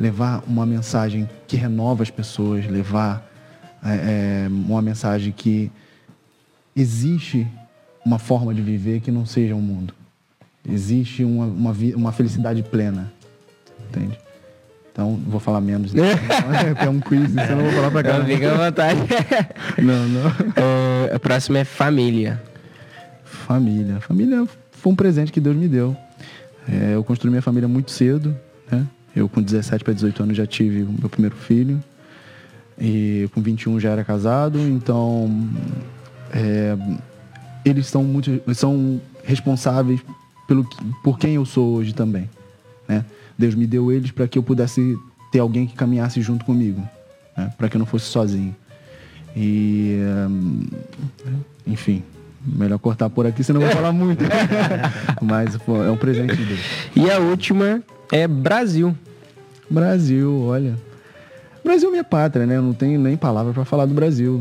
levar uma mensagem que renova as pessoas, levar é, é, uma mensagem que existe uma forma de viver que não seja o mundo. Existe uma, uma, uma felicidade plena. Entende? Então, vou falar menos. Né? é um quiz, então eu não vou falar pra cá. Não, fica à vontade. Não, não. É, a próxima é família. Família. Família foi um presente que Deus me deu. É, eu construí minha família muito cedo, né? Eu com 17 para 18 anos já tive o meu primeiro filho. E com 21 já era casado, então é, eles são muito são responsáveis pelo por quem eu sou hoje também, né? Deus me deu eles para que eu pudesse ter alguém que caminhasse junto comigo, né? para que eu não fosse sozinho. E hum, enfim, melhor cortar por aqui, senão eu vou falar muito. Mas pô, é um presente de Deus. E a última é Brasil. Brasil, olha. Brasil é minha pátria, né? Eu não tenho nem palavra para falar do Brasil.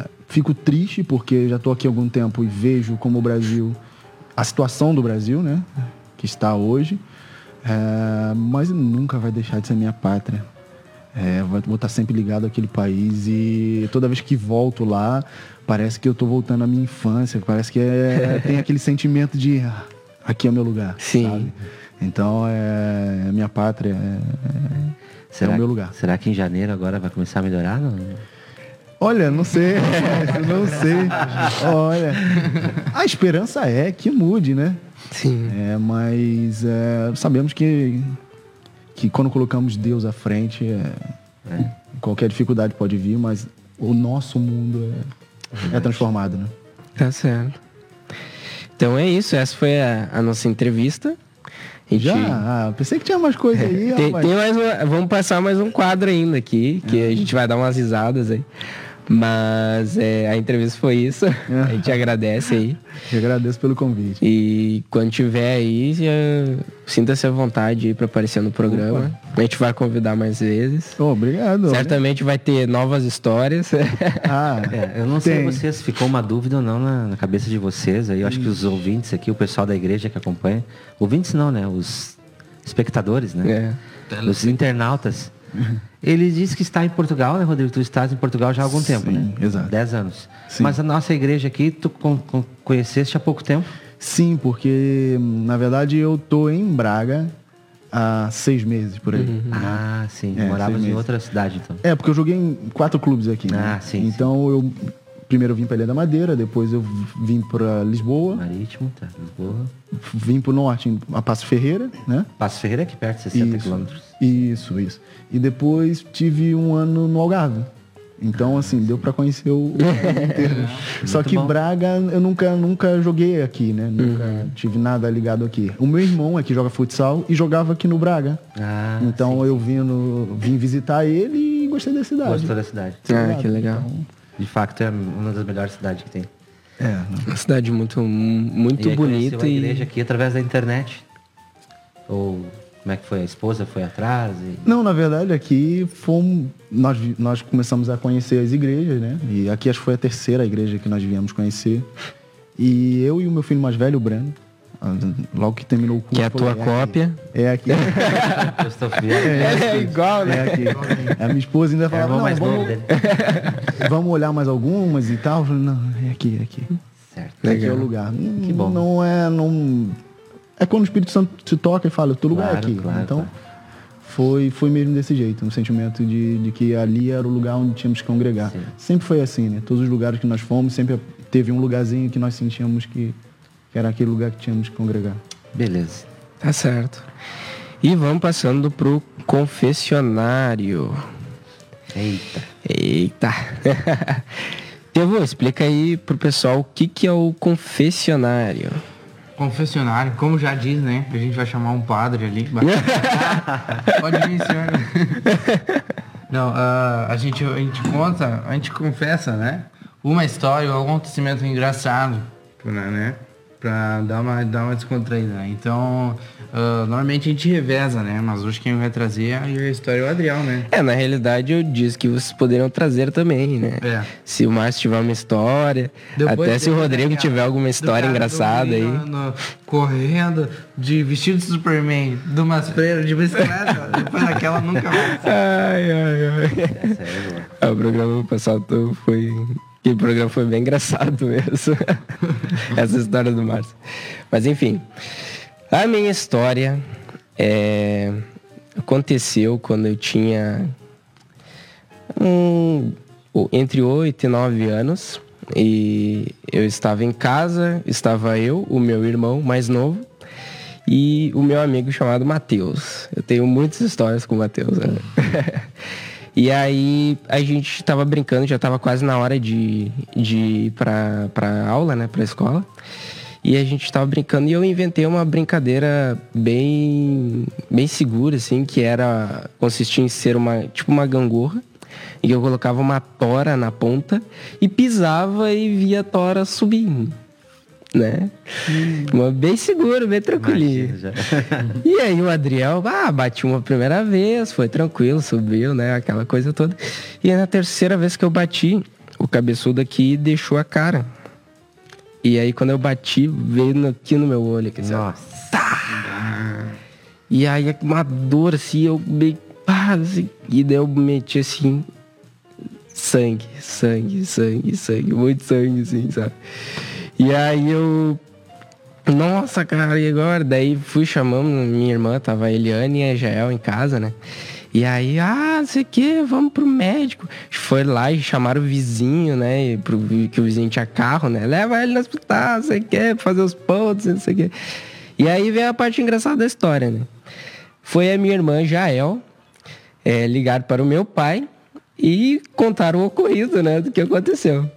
É, Fico triste porque já estou aqui há algum tempo e vejo como o Brasil, a situação do Brasil, né? Que está hoje. É, Mas nunca vai deixar de ser minha pátria. É, vou estar sempre ligado àquele país e toda vez que volto lá, parece que eu estou voltando à minha infância, parece que é- tem aquele sentimento de "Ah, aqui é o meu lugar. Sim. sabe? Então é, é minha pátria, é, Será, é o meu lugar. será que em janeiro agora vai começar a melhorar? Não? Olha, não sei, não sei. Olha, a esperança é que mude, né? Sim. É, mas é, sabemos que, que quando colocamos Deus à frente, é, qualquer dificuldade pode vir, mas o nosso mundo é, é transformado, né? Tá certo. Então é isso, essa foi a, a nossa entrevista. Gente- Já? Ah, pensei que tinha mais coisa aí, Tem, tem mais uma- vamos passar mais um quadro ainda aqui, que a gente vai dar umas risadas aí. Mas é, a entrevista foi isso. A gente agradece aí. Eu agradeço pelo convite. E quando tiver aí, já sinta-se à vontade aí para aparecer no programa. A gente vai convidar mais vezes. Oh, obrigado. Certamente vai ter novas histórias. Ah, É, eu não sei Tem. vocês, se ficou uma dúvida ou não na, na cabeça de vocês. Aí eu acho que os ouvintes aqui, o pessoal da igreja que acompanha. Ouvintes não, né? Os espectadores, né? É. Os internautas. Ele disse que está em Portugal, né, Rodrigo? Tu estás em Portugal já há algum Sim, tempo, né? exato. Dez anos. Sim. Mas a nossa igreja aqui, tu con- con- conheceste há pouco tempo? Sim, porque na verdade eu tô em Braga há seis meses por aí. Ah, sim. É, Moravas seis em meses. outra cidade, então. É, porque eu joguei em quatro clubes aqui. né? Ah, sim, Então eu primeiro eu vim para Ilha da Madeira, depois eu vim para Lisboa, Marítimo, tá. Lisboa. vim para o norte, a Passo Ferreira, né? Passo Ferreira é aqui perto, 60 Isso. quilômetros. Isso, isso. E depois tive um ano no Algarve. Então, assim, deu para conhecer o inteiro. Só que bom. Braga eu nunca, nunca joguei aqui, né? Nunca tive nada ligado aqui. O meu irmão é que joga futsal e jogava aqui no Braga. Ah, então eu vim, no- vim visitar ele e gostei da cidade. Gostou da cidade. Ah, que legal. De facto, é uma das melhores cidades que tem. É. Uma cidade muito, muito e bonita a e. igreja aqui através da internet? Ou como é que foi? A esposa foi atrás? E... Não, na verdade, aqui fomos. Nós, nós começamos a conhecer as igrejas, né? E aqui acho que foi a terceira igreja que nós viemos conhecer. E eu e o meu filho mais velho, o Breno, logo que terminou o curso. Que é a tua aqui. cópia. É aqui. Eu estou fiel. É, igual, É aqui. A minha esposa ainda É falava, não, vamos, vamos olhar mais algumas e tal. Eu falei, não, é aqui, é aqui. Certo. Aqui é Legal. o lugar. Que bom. Não é. Não... É quando o Espírito Santo te toca e fala, o teu lugar é Claro, aqui. claro, então, claro. Foi, foi mesmo desse jeito, um sentimento de, de que ali era o lugar onde tínhamos que congregar. Sim. Sempre foi assim, né? Todos os lugares que nós fomos, sempre teve um lugarzinho que nós sentíamos que, que era aquele lugar que tínhamos que congregar. Beleza. Tá certo. E vamos passando pro confessionário. Eita. Eita. Tevô, explica aí pro pessoal o que, que é o confessionário. Confessionário, como já diz, né? A gente vai chamar um padre ali. Pode vir, senhor. Não, ah, a, gente, a gente conta, a gente confessa, né? Uma história ou algum acontecimento engraçado, né? Pra dar uma, dar uma descontraída. né? Então, ah, normalmente a gente reveza, né? Mas hoje quem vai trazer a história é o Adriel, né? É, na realidade eu disse que vocês poderiam trazer também, né? É. Se o Márcio tiver uma história, Depois até se o Rodrigo tiver alguma história engraçada aí. no- no- correndo de vestido de Superman, de umas freiras de bicicleta, depois daquela nunca mais. Ai, ai, ai. É boa. Ah, o programa passado foi. Aquele programa foi bem engraçado mesmo. Essa história do Márcio. Mas enfim. A minha história é, aconteceu quando eu tinha um, o- entre 8 e 9 anos. E eu estava em casa, estava eu, o meu irmão mais novo e o meu amigo chamado Matheus. Eu tenho muitas histórias com o Matheus. né? e aí a gente tava brincando, já tava quase na hora de, de ir pra, pra aula, né? Pra escola. E a gente tava brincando e eu inventei uma brincadeira bem, bem segura, assim, que era. consistia em ser uma. tipo uma gangorra. E eu colocava uma tora na ponta e pisava e via a tora subindo. Né? Uma bem seguro, bem tranquilinho. E aí o Adriel, ah, bati uma primeira vez, foi tranquilo, subiu, né? Aquela coisa toda. E aí, na terceira vez que eu bati, o cabeçudo aqui deixou a cara. E aí quando eu bati, veio aqui no meu olho. Aqui, sabe? Nossa. E aí uma dor assim, eu meio. pá, assim, e daí eu meti assim. Sangue, sangue, sangue, sangue, muito sangue, assim, sabe? E aí eu. Nossa, cara, e agora? Daí fui chamando minha irmã, tava a Eliane e a Jael em casa, né? E aí, ah, não sei o que, vamos pro médico. Foi lá e chamaram o vizinho, né? Pro, que o vizinho tinha carro, né? Leva ele no hospital, não sei o que, fazer os pontos, não sei o que. E aí vem a parte engraçada da história, né? Foi a minha irmã Jael é, ligar para o meu pai e contar o ocorrido, né? Do que aconteceu.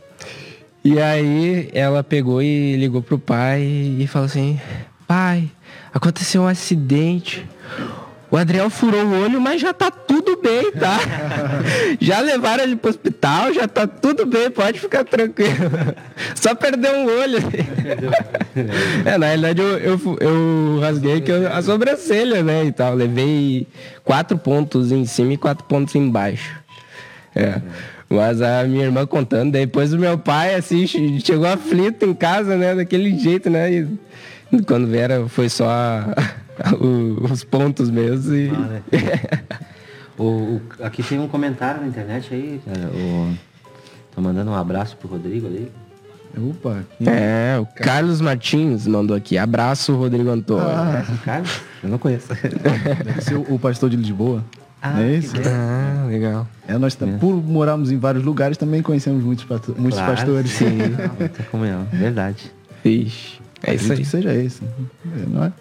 E aí ela pegou e ligou pro pai e falou assim: Pai, aconteceu um acidente. O Adriel furou o olho, mas já tá tudo bem, tá? já levaram ele pro hospital, já tá tudo bem, pode ficar tranquilo. Só perdeu um olho. é, na realidade eu, eu, eu rasguei a sobrancelha, né? E tal. Levei quatro pontos em cima e quatro pontos embaixo. É. Mas a minha irmã contando, depois o meu pai, assim, che- chegou aflito em casa, né? Daquele jeito, né? E quando vieram, foi só o- os pontos mesmo. E... O, o- aqui tem um comentário na internet aí, cara. O, tô mandando um abraço pro Rodrigo ali. Opa, quem É, o Carlos Martins mandou aqui. Abraço, Rodrigo Antônio. O cara? Eu não conheço. deve ser o, o pastor de Lisboa. Ah, é que esse? Ah, legal. É, nós, tam- por morarmos em vários lugares, também conhecemos muitos, pasto- muitos Claro, pastores. Sim, muita comunhão. Verdade. Ixi, é isso aí. que seja esse. É, não é?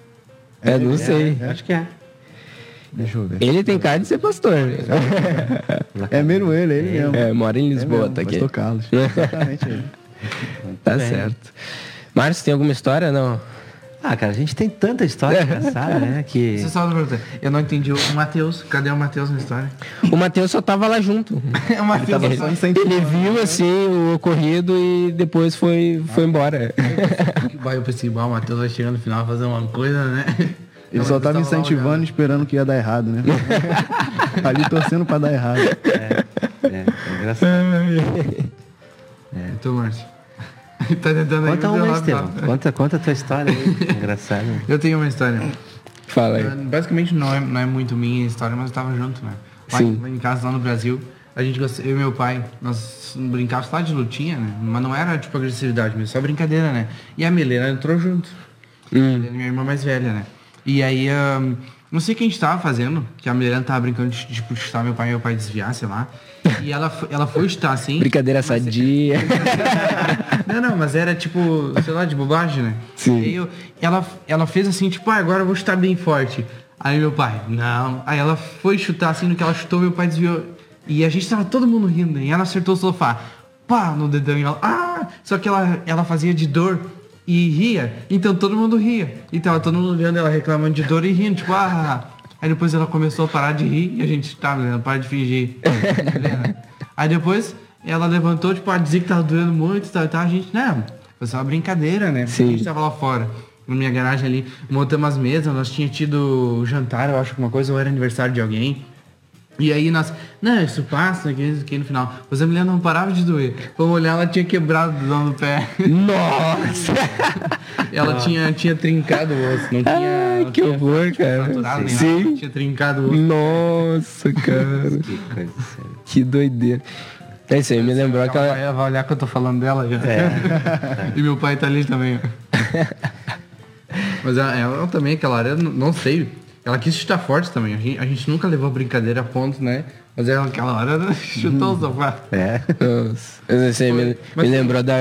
É, não sei. Acho que é. Deixa eu ver. Ele tem cara de ser pastor. É mesmo ele, ele mesmo. É, mora em É Lisboa, mesmo, tá aqui. Pastor Carlos. Exatamente ele. Tá bem. certo. Márcio, tem alguma história? Não. Ah, cara, a gente tem tanta história engraçada, né? Que. Você só pergunta. Eu não entendi o Matheus. Cadê o Matheus na história? O Matheus só tava lá junto. o Matheus só incentivando. Ele viu assim o ocorrido e depois foi, foi embora. Vai, eu pensei, "Bah, o Matheus vai chegar no final fazer uma coisa, né? Ele Não, só tava incentivando, esperando que ia dar errado, né? Ali torcendo pra dar errado. É, é engraçado. Então, Márcio. tá tentando aí Conta me uma, derrubar. Estevão. Conta, conta a tua história aí. Engraçado. Eu tenho uma história. Fala aí. Basicamente não é, não é muito minha história, mas eu tava junto, né? Lá, Sim. em casa, lá no Brasil, a gente eu e meu pai, nós brincávamos lá de lutinha, né? Mas não era tipo agressividade mesmo, só brincadeira, né? E a Milena entrou junto. Milena é minha irmã mais velha, né? E aí, ahn, não sei o que a gente tava fazendo, que a Milena tava brincando de tipo, chutar meu pai e meu pai desviar, sei lá. E ela, foi- ela foi chutar assim. Brincadeira sadia. Não, não, mas era tipo, sei lá, de bobagem, né? Sim. E eu- ela, ela fez assim, tipo, ah, agora eu vou chutar bem forte. Aí meu pai, não. Aí ela foi chutar assim, no que ela chutou, meu pai desviou. E a gente tava todo mundo rindo, né? E ela acertou o sofá. Pá, no dedão e ela, ah! Só que ela, ela fazia de dor e ria. Então todo mundo ria. E tava todo mundo olhando ela reclamando de dor e rindo, tipo, ah. Aí depois ela começou a parar de rir e a gente, tá, Helena, para de fingir. Aí depois ela levantou, tipo, a dizer que tava doendo muito e tal, tal. A gente, né, foi só uma brincadeira, né? Sim. A gente tava lá fora, na minha garagem ali, montamos as mesas, nós tinha tido jantar, eu acho, alguma coisa, ou era aniversário de alguém. E aí nós, não, isso passa, que, que no final. Mas a mulher não parava de doer. Vamos olhar, ela tinha quebrado o dedão do pé. Nossa! Ela tinha, tinha trincado o osso, não tinha. Ai, não que tinha horror, cara. fraturado nem Sim. nada, tinha trincado o osso. Nossa, cara. Que coisa séria. Que doideira. É isso aí, me lembrou Ela aquela. vai, vai olhar que eu tô falando dela já. e meu pai tá ali também. ó. Mas ela, ela também, aquela área, não sei. Ela quis chutar forte também. A gente, a gente nunca levou brincadeira a ponto, né? Mas ela, aquela hora chutou o sofá. É. Assim, me, me lembrou da.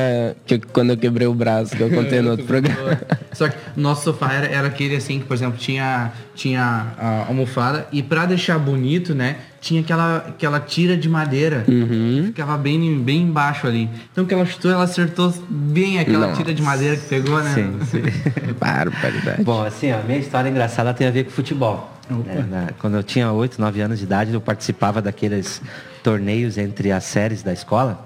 Que, quando eu quebrei o braço, que eu contei no outro programa. Só que o nosso sofá era, era aquele assim que, por exemplo, tinha, tinha a almofada e pra deixar bonito, né? Tinha aquela, aquela tira de madeira. Uhum. Ficava bem, bem embaixo ali. Então que ela chutou, ela acertou bem aquela Nossa. tira de madeira que pegou, né? Sim, sim. Barbaridade. Bom, assim, a minha história engraçada tem a ver com futebol. né? Na- quando eu tinha 8, 9 anos de idade, eu participava daqueles torneios entre as séries da escola.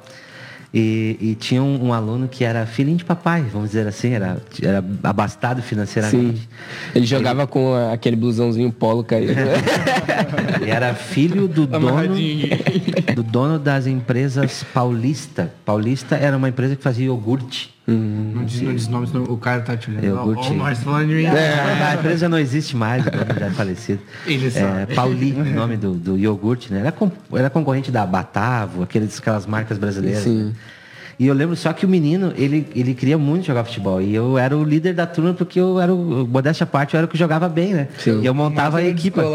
E, e tinha um, um aluno que era filhinho de papai, vamos dizer assim, era, era abastado Sim. financeiramente. Ele jogava com a- aquele blusãozinho polo caído. Ele era filho do dono, do dono das empresas Paulista. Paulista era uma empresa que fazia iogurte. Não diz, não diz nomes, o cara tá te olhando. Eu o Márcio falando de mim. A empresa já não existe mais, o já é falecido. Ele É. Pauli, o nome do, do iogurte, né? Era, com- era concorrente da Batavo, aqueles, aquelas marcas brasileiras. Sim. né? E eu lembro só que o menino, ele, ele queria muito jogar futebol. E eu era o líder da turma porque eu era o, modéstia à parte, eu era o que jogava bem, né? Sim. E eu montava a equipe.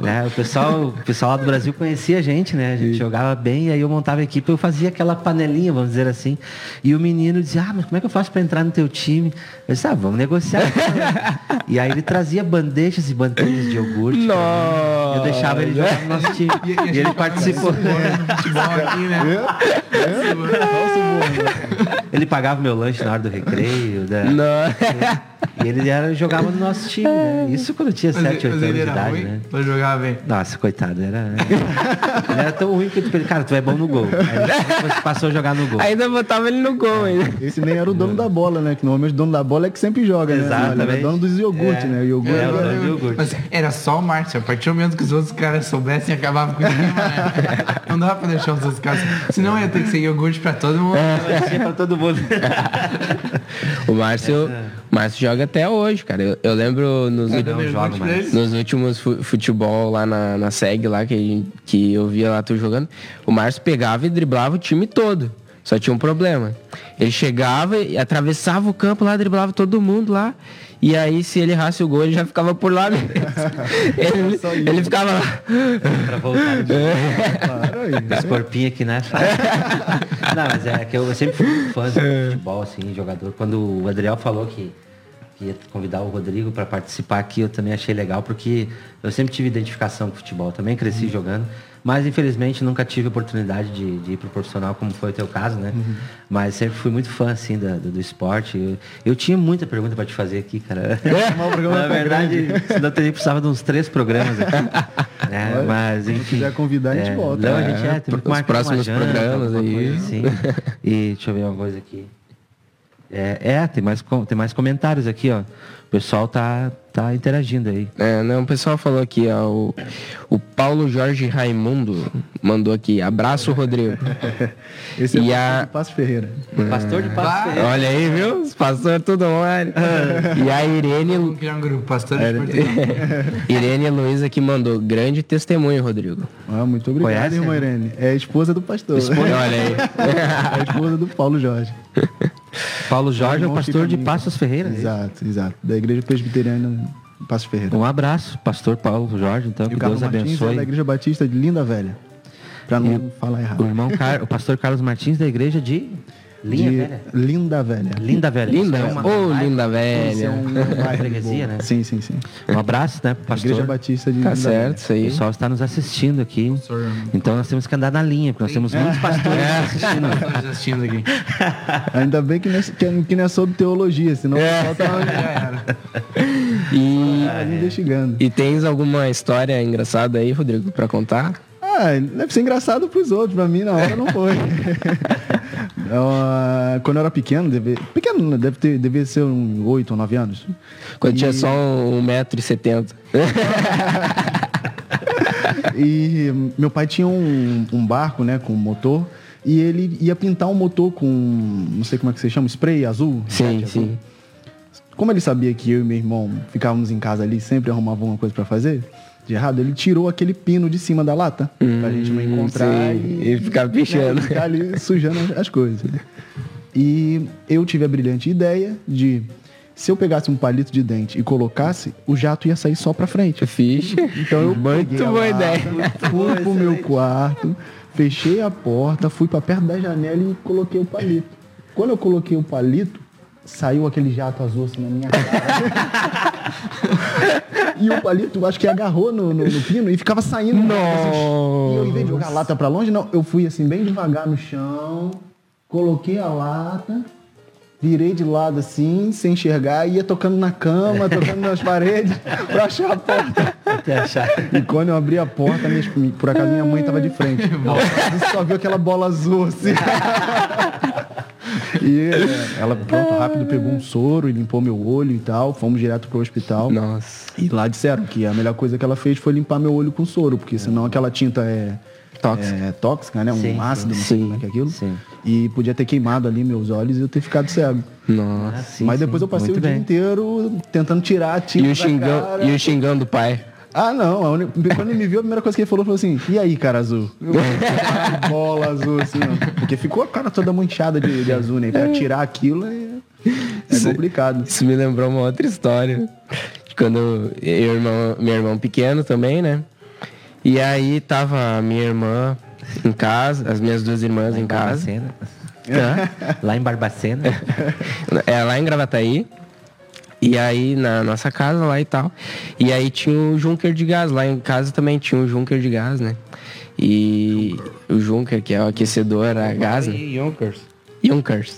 Né? O pessoal, o pessoal lá do Brasil conhecia a gente, né? A gente jogava bem, e aí eu montava a equipe, eu fazia aquela panelinha, vamos dizer assim. E o menino dizia, ah, mas como é que eu faço para entrar no teu time? Eu disse, ah, vamos negociar. e aí ele trazia bandejas e bandejas de iogurte. mim. Eu deixava ele jogar no nosso time. E, ele participou. Futebol aqui, né? Nossa, mundo ele pagava meu lanche na hora do recreio. né? Não. E ele era, jogava no nosso time, né? Isso quando eu tinha Mas, 7, 8 mas anos de era idade, ruim né? pra jogar bem. Nossa, coitado, era. ele era tão ruim que eu disse, cara, tu é bom no gol. Aí depois passou a jogar no gol. Ainda botava ele no gol ainda. Esse nem era o dono da bola, né? Que normalmente o dono da bola é que sempre joga, né? Exatamente. Ele era dono dos iogurtes, É. né? O iogurte É, o era- dono do iogurte. Mas era só o Márcio. A partir do momento que os outros caras soubessem, acabava com o esquema, né? Não dava pra deixar os outros caras. Senão ia ter que ser iogurte pra todo mundo. Tinha pra todo mundo. O Márcio, o Márcio joga até hoje, cara. Eu, eu lembro nos, Não jogo mais. nos últimos fu- futebol lá na, na SEG, lá que, que eu via lá tu jogando, o Márcio pegava e driblava o time todo. Só tinha um problema. Ele chegava e atravessava o campo lá, driblava todo mundo lá. E aí, se ele errasse o gol, ele já ficava por lá mesmo. ele, ele ficava lá. Pra voltar de Claro, aí. Esse corpinho aqui, né? Não, mas é que eu sempre fui fã de futebol, assim, jogador. Quando o Adriel falou que, que ia convidar o Rodrigo para participar aqui, eu também achei legal, porque eu sempre tive identificação com futebol. Também cresci jogando. Mas, infelizmente, nunca tive oportunidade de, de ir pro profissional, como foi o teu caso, né? Mas sempre fui muito fã, assim, da- do, do esporte. Eu, eu tinha muita pergunta para te fazer aqui, cara. Programa Na verdade, senão eu teria precisava de uns três programas aqui. né? Olha, Mas, se enfim. quiser convidar, a gente é, volta. Não, a É, gente é, tem os próximos janta, programas aí. assim. E deixa eu ver uma coisa aqui. É, é, tem, mais, tem mais comentários aqui, ó. O pessoal tá, tá interagindo aí. É, não, o pessoal falou aqui, ó. O, o Paulo Jorge Raimundo mandou aqui. Abraço, Rodrigo. Esse é E o a- Passo Ferreira. Pastor de Passo Ferreira. Olha aí, viu? Os pastores tudo online. E a Irene, Vamos criar um grupo, pastor de. Irene Luiza que mandou grande testemunho, Rodrigo. Ah, muito obrigado, Conhece, irmã né? Irene. É a esposa do pastor. Olha aí. é a esposa do Paulo Jorge. Paulo Jorge é o pastor de Passos Ferreira. né? Exato, exato. Da Igreja Presbiteriana Passos Ferreira. Um abraço, pastor Paulo Jorge, então, E que o Carlos Deus Martins é abençoe. da Igreja Batista de Linda Velha. Pra não falar O errado. irmão, Car... o pastor Carlos Martins da igreja de Linha de Velha. Linda Velha. Linda Velha. Linda, Isso é uma- ô linda é velha. um bairro freguesia, bom. né? Sim, sim, sim. Um abraço, né, pro pastor. Igreja Batista de Tá Linda certo, isso O aí. pessoal está nos assistindo aqui. Então nós temos que andar na linha, porque nós temos muitos pastores assistindo. Estamos assistindo aqui. Velha. Ainda bem que não é, que, que não é sobre teologia, senão É. o pessoal tá E, ali investigando. e tens alguma história engraçada aí, Rodrigo, pra contar? Ah, deve ser engraçado pros outros, pra mim na hora não foi. Eu, ah, quando eu era pequeno, deve, pequeno, deve ter, devia ser uns 8 ou 9 anos. Quando tinha só um 1,70m. E meu pai tinha um, um barco, né, com motor, e ele ia pintar um motor com, não sei como é que se chama, spray azul. Sim, sim. azul. Como ele sabia que eu e meu irmão ficávamos em casa ali, sempre arrumava alguma coisa pra fazer, de errado, ele tirou aquele pino de cima da lata, pra gente não encontrar Hum, sim. e, E ficar pichando. né, ficar ali sujando as- as coisas. né. E eu tive a brilhante ideia de, se eu pegasse um palito de dente e colocasse, o jato ia sair só pra frente. Ficha. Então eu Muito boa lata, ideia. Fui pro meu quarto, fechei a porta, fui pra perto da janela e coloquei o palito. Quando eu coloquei o palito, saiu aquele jato azul assim na minha cara. e o palito, eu acho que agarrou no, no- no pino e ficava saindo. Assim, e eu, em vez de jogar a lata pra longe, não, eu fui assim, bem devagar no chão, coloquei a lata, virei de lado assim, sem enxergar, e ia tocando na cama, tocando nas paredes, pra achar a porta. Até achar. E quando eu abri a porta, minha, por acaso minha mãe tava de frente. Você só viu aquela bola azul assim. E é, ela, pronto, rápido pegou um soro e limpou meu olho e tal. Fomos direto pro hospital. Nossa. E lá disseram que a melhor coisa que ela fez foi limpar meu olho com soro, porque senão aquela tinta é Tóxica. é tóxica, né? Um Sim, ácido, não sei sim. como é que é aquilo. Sim. E podia ter queimado ali meus olhos e eu ter ficado cego. Nossa. Ah, sim, Mas sim. depois eu passei Muito o dia bem. inteiro tentando tirar a tinta E o, cara. e o xingão do pai. Ah, não. uni- Quando ele me viu, a primeira coisa que ele falou foi assim, e aí, cara azul? Eu, "Ah, bola azul, assim, ó. Porque ficou a cara toda manchada de, de azul, né? Pra tirar aquilo é, é complicado. Isso me lembrou uma outra história. Quando eu e o irmão, meu irmão pequeno também, né? E aí tava a minha irmã em casa, as minhas duas irmãs em casa. Barbacena. Hã? Lá em Barbacena. É lá em Gravataí. E aí na nossa casa lá e tal. E aí tinha o Junker de gás. Lá em casa também tinha um Junker de gás, né? E o Junker, que é o aquecedor a gás, né? Yonkers.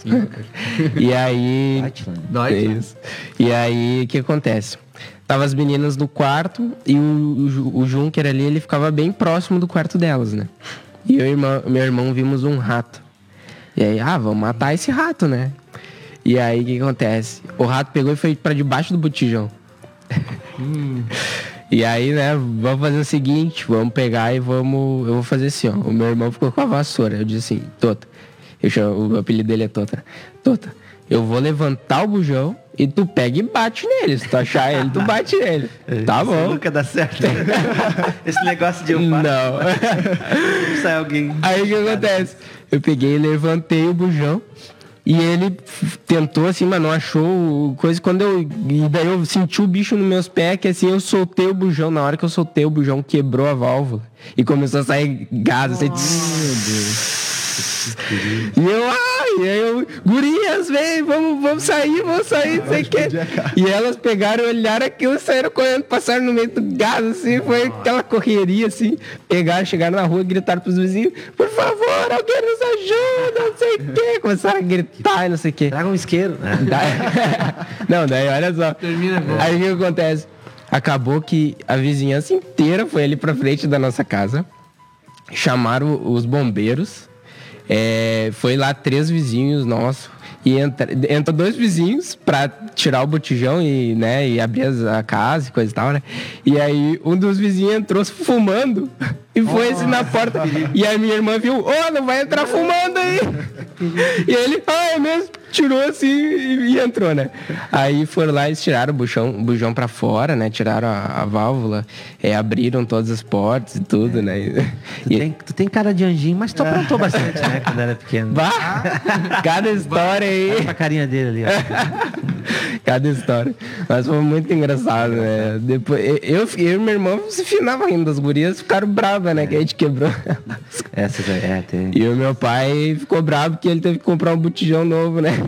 Junkers. e aí. Deutschland. Deutschland. Isso. E aí, o que acontece? Tava as meninas no quarto e o, o, o Junker ali, ele ficava bem próximo do quarto delas, né? E eu e meu irmão vimos um rato. E aí, ah, vamos matar esse rato, né? E aí, o que acontece? O rato pegou e foi pra debaixo do botijão. E aí, né, vamos fazer o seguinte, vamos pegar e vamos. Eu vou fazer assim, ó. O meu irmão ficou com a vassoura. Eu disse assim, Tota. Eu chamo, o apelido dele é Tota. Tota, eu vou levantar o bujão e tu pega e bate nele. Se tu achar ele, tu bate nele. Tá Isso bom. Nunca dá certo. Esse negócio de eu Não. sai alguém. Aí o que acontece? Eu peguei e levantei o bujão. E ele tentou assim, mas não achou coisa. Quando eu. E daí eu senti o bicho nos meus pés, que assim, eu soltei o bujão. Na hora que eu soltei o bujão, quebrou a válvula. E começou a sair gás, assim. E eu, ai, aí eu, gurias, vem, vamos, vamos sair, vamos sair, não sei o quê. E elas pegaram, olharam aquilo, saíram correndo, passaram no meio do gás, assim, foi aquela correria, assim. Pegaram, chegaram na rua e gritaram pros vizinhos, por favor, alguém nos ajuda, não sei o quê. Começaram a gritar e não sei o quê. Traga um isqueiro. Daí- Não, daí olha só. Termina agora. Aí o que acontece? Acabou que a vizinhança inteira foi ali pra frente da nossa casa. Chamaram os bombeiros. É, foi lá três vizinhos nossos. E entra, entra dois vizinhos pra tirar o botijão e, né, e abrir a casa e coisa e tal, né? E aí um dos vizinhos entrou fumando e foi assim na porta. E a minha irmã viu, ô, não vai entrar fumando aí. E ele, ah, é mesmo? Tirou assim e, e entrou, né? Aí foram lá e tiraram o bujão, o bujão pra fora, né? Tiraram a, a válvula, é, abriram todas as portas e tudo, né? Tu, E, tem, tu tem cara de anjinho, mas tu aprontou bastante, né? Quando era pequeno. Bah! Cada história aí. Olha pra carinha dele ali, ó. Cada história. Mas foi muito engraçado, né? Depois, eu, eu e meu irmão se finava rindo das gurias, ficaram né? Que a gente quebrou. Essa já é, tem. E o meu pai ficou bravo porque ele teve que comprar um botijão novo, né?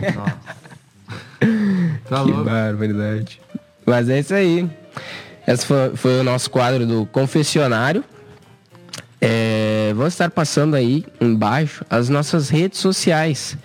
Tá que barbaridade. Mas é isso aí. Esse foi, foi o nosso quadro do confessionário. É, vou estar passando aí embaixo as nossas redes sociais.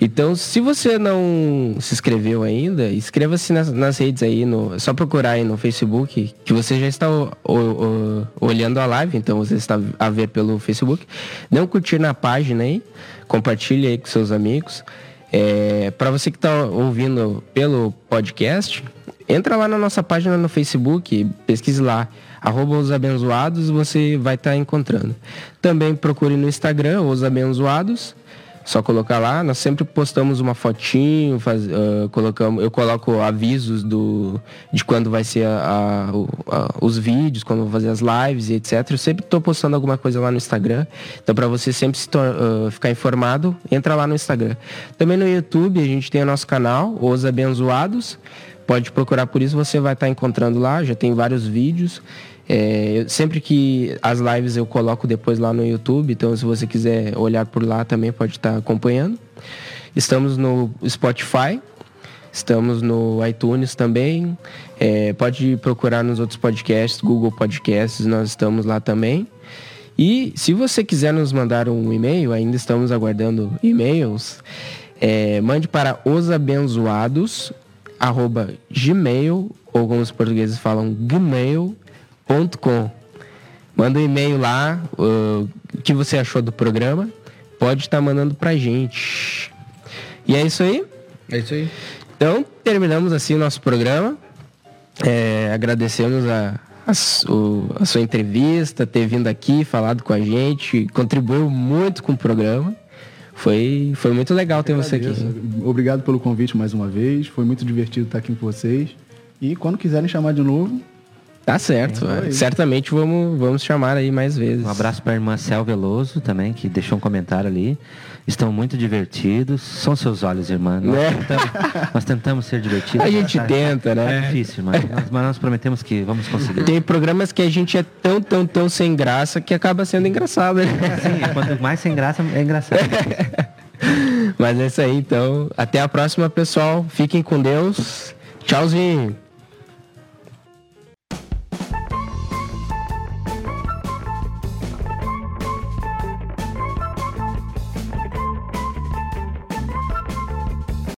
Então, se você não se inscreveu ainda, inscreva-se nas, nas redes aí, no, é só procurar aí no Facebook, que você já está o- o- o- olhando a live, então você está a ver pelo Facebook. Dê um curtir na página aí, compartilhe aí com seus amigos. É, para você que está ouvindo pelo podcast, entra lá na nossa página no Facebook, pesquise lá, arroba os abençoados, você vai estar encontrando. Também procure no Instagram, os abençoados, só colocar lá, nós sempre postamos uma fotinho, faz, ah, colocamos, eu coloco avisos do, de quando vai ser a- a- a- os vídeos, quando vou fazer as lives e etc. Eu sempre estou postando alguma coisa lá no Instagram. Então, para você sempre se ah, ficar informado, entra lá no Instagram. Também no YouTube, a gente tem o nosso canal, Os Abençoados. Pode procurar por isso, você vai estar encontrando lá, já tem vários vídeos. É, sempre que as lives eu coloco depois lá no YouTube, então se você quiser olhar por lá também pode estar acompanhando. Estamos no Spotify, estamos no iTunes também. É, pode procurar nos outros podcasts, Google Podcasts, nós estamos lá também. E se você quiser nos mandar um e-mail, ainda estamos aguardando e-mails, é, mande para osabenzoados, arroba gmail, ou como os portugueses falam, gmail.com. Manda um e-mail lá, uh, o que você achou do programa, pode estar mandando pra gente. E é isso aí. É isso aí. Então, terminamos assim o nosso programa. É, agradecemos a, a, su- a sua entrevista, ter vindo aqui, falado com a gente, contribuiu muito com o programa. Foi, foi muito legal ter você aqui. Obrigado pelo convite mais uma vez. Foi muito divertido estar aqui com vocês. E quando quiserem chamar de novo, Tá certo. É, é. Certamente vamos, vamos chamar aí mais vezes. Um abraço para a irmã Cel Veloso também, que deixou um comentário ali. Estão muito divertidos. São seus olhos, irmã. Nós, Né? tentamos, nós tentamos ser divertidos. A gente mas tenta, né? É difícil, irmã. Nós, mas nós prometemos que vamos conseguir. Tem programas que a gente é tão, tão, tão sem graça que acaba sendo engraçado, né? Sim, quanto mais sem graça, é engraçado. Mas é isso aí, então. Até a próxima, pessoal. Fiquem com Deus. Tchauzinho.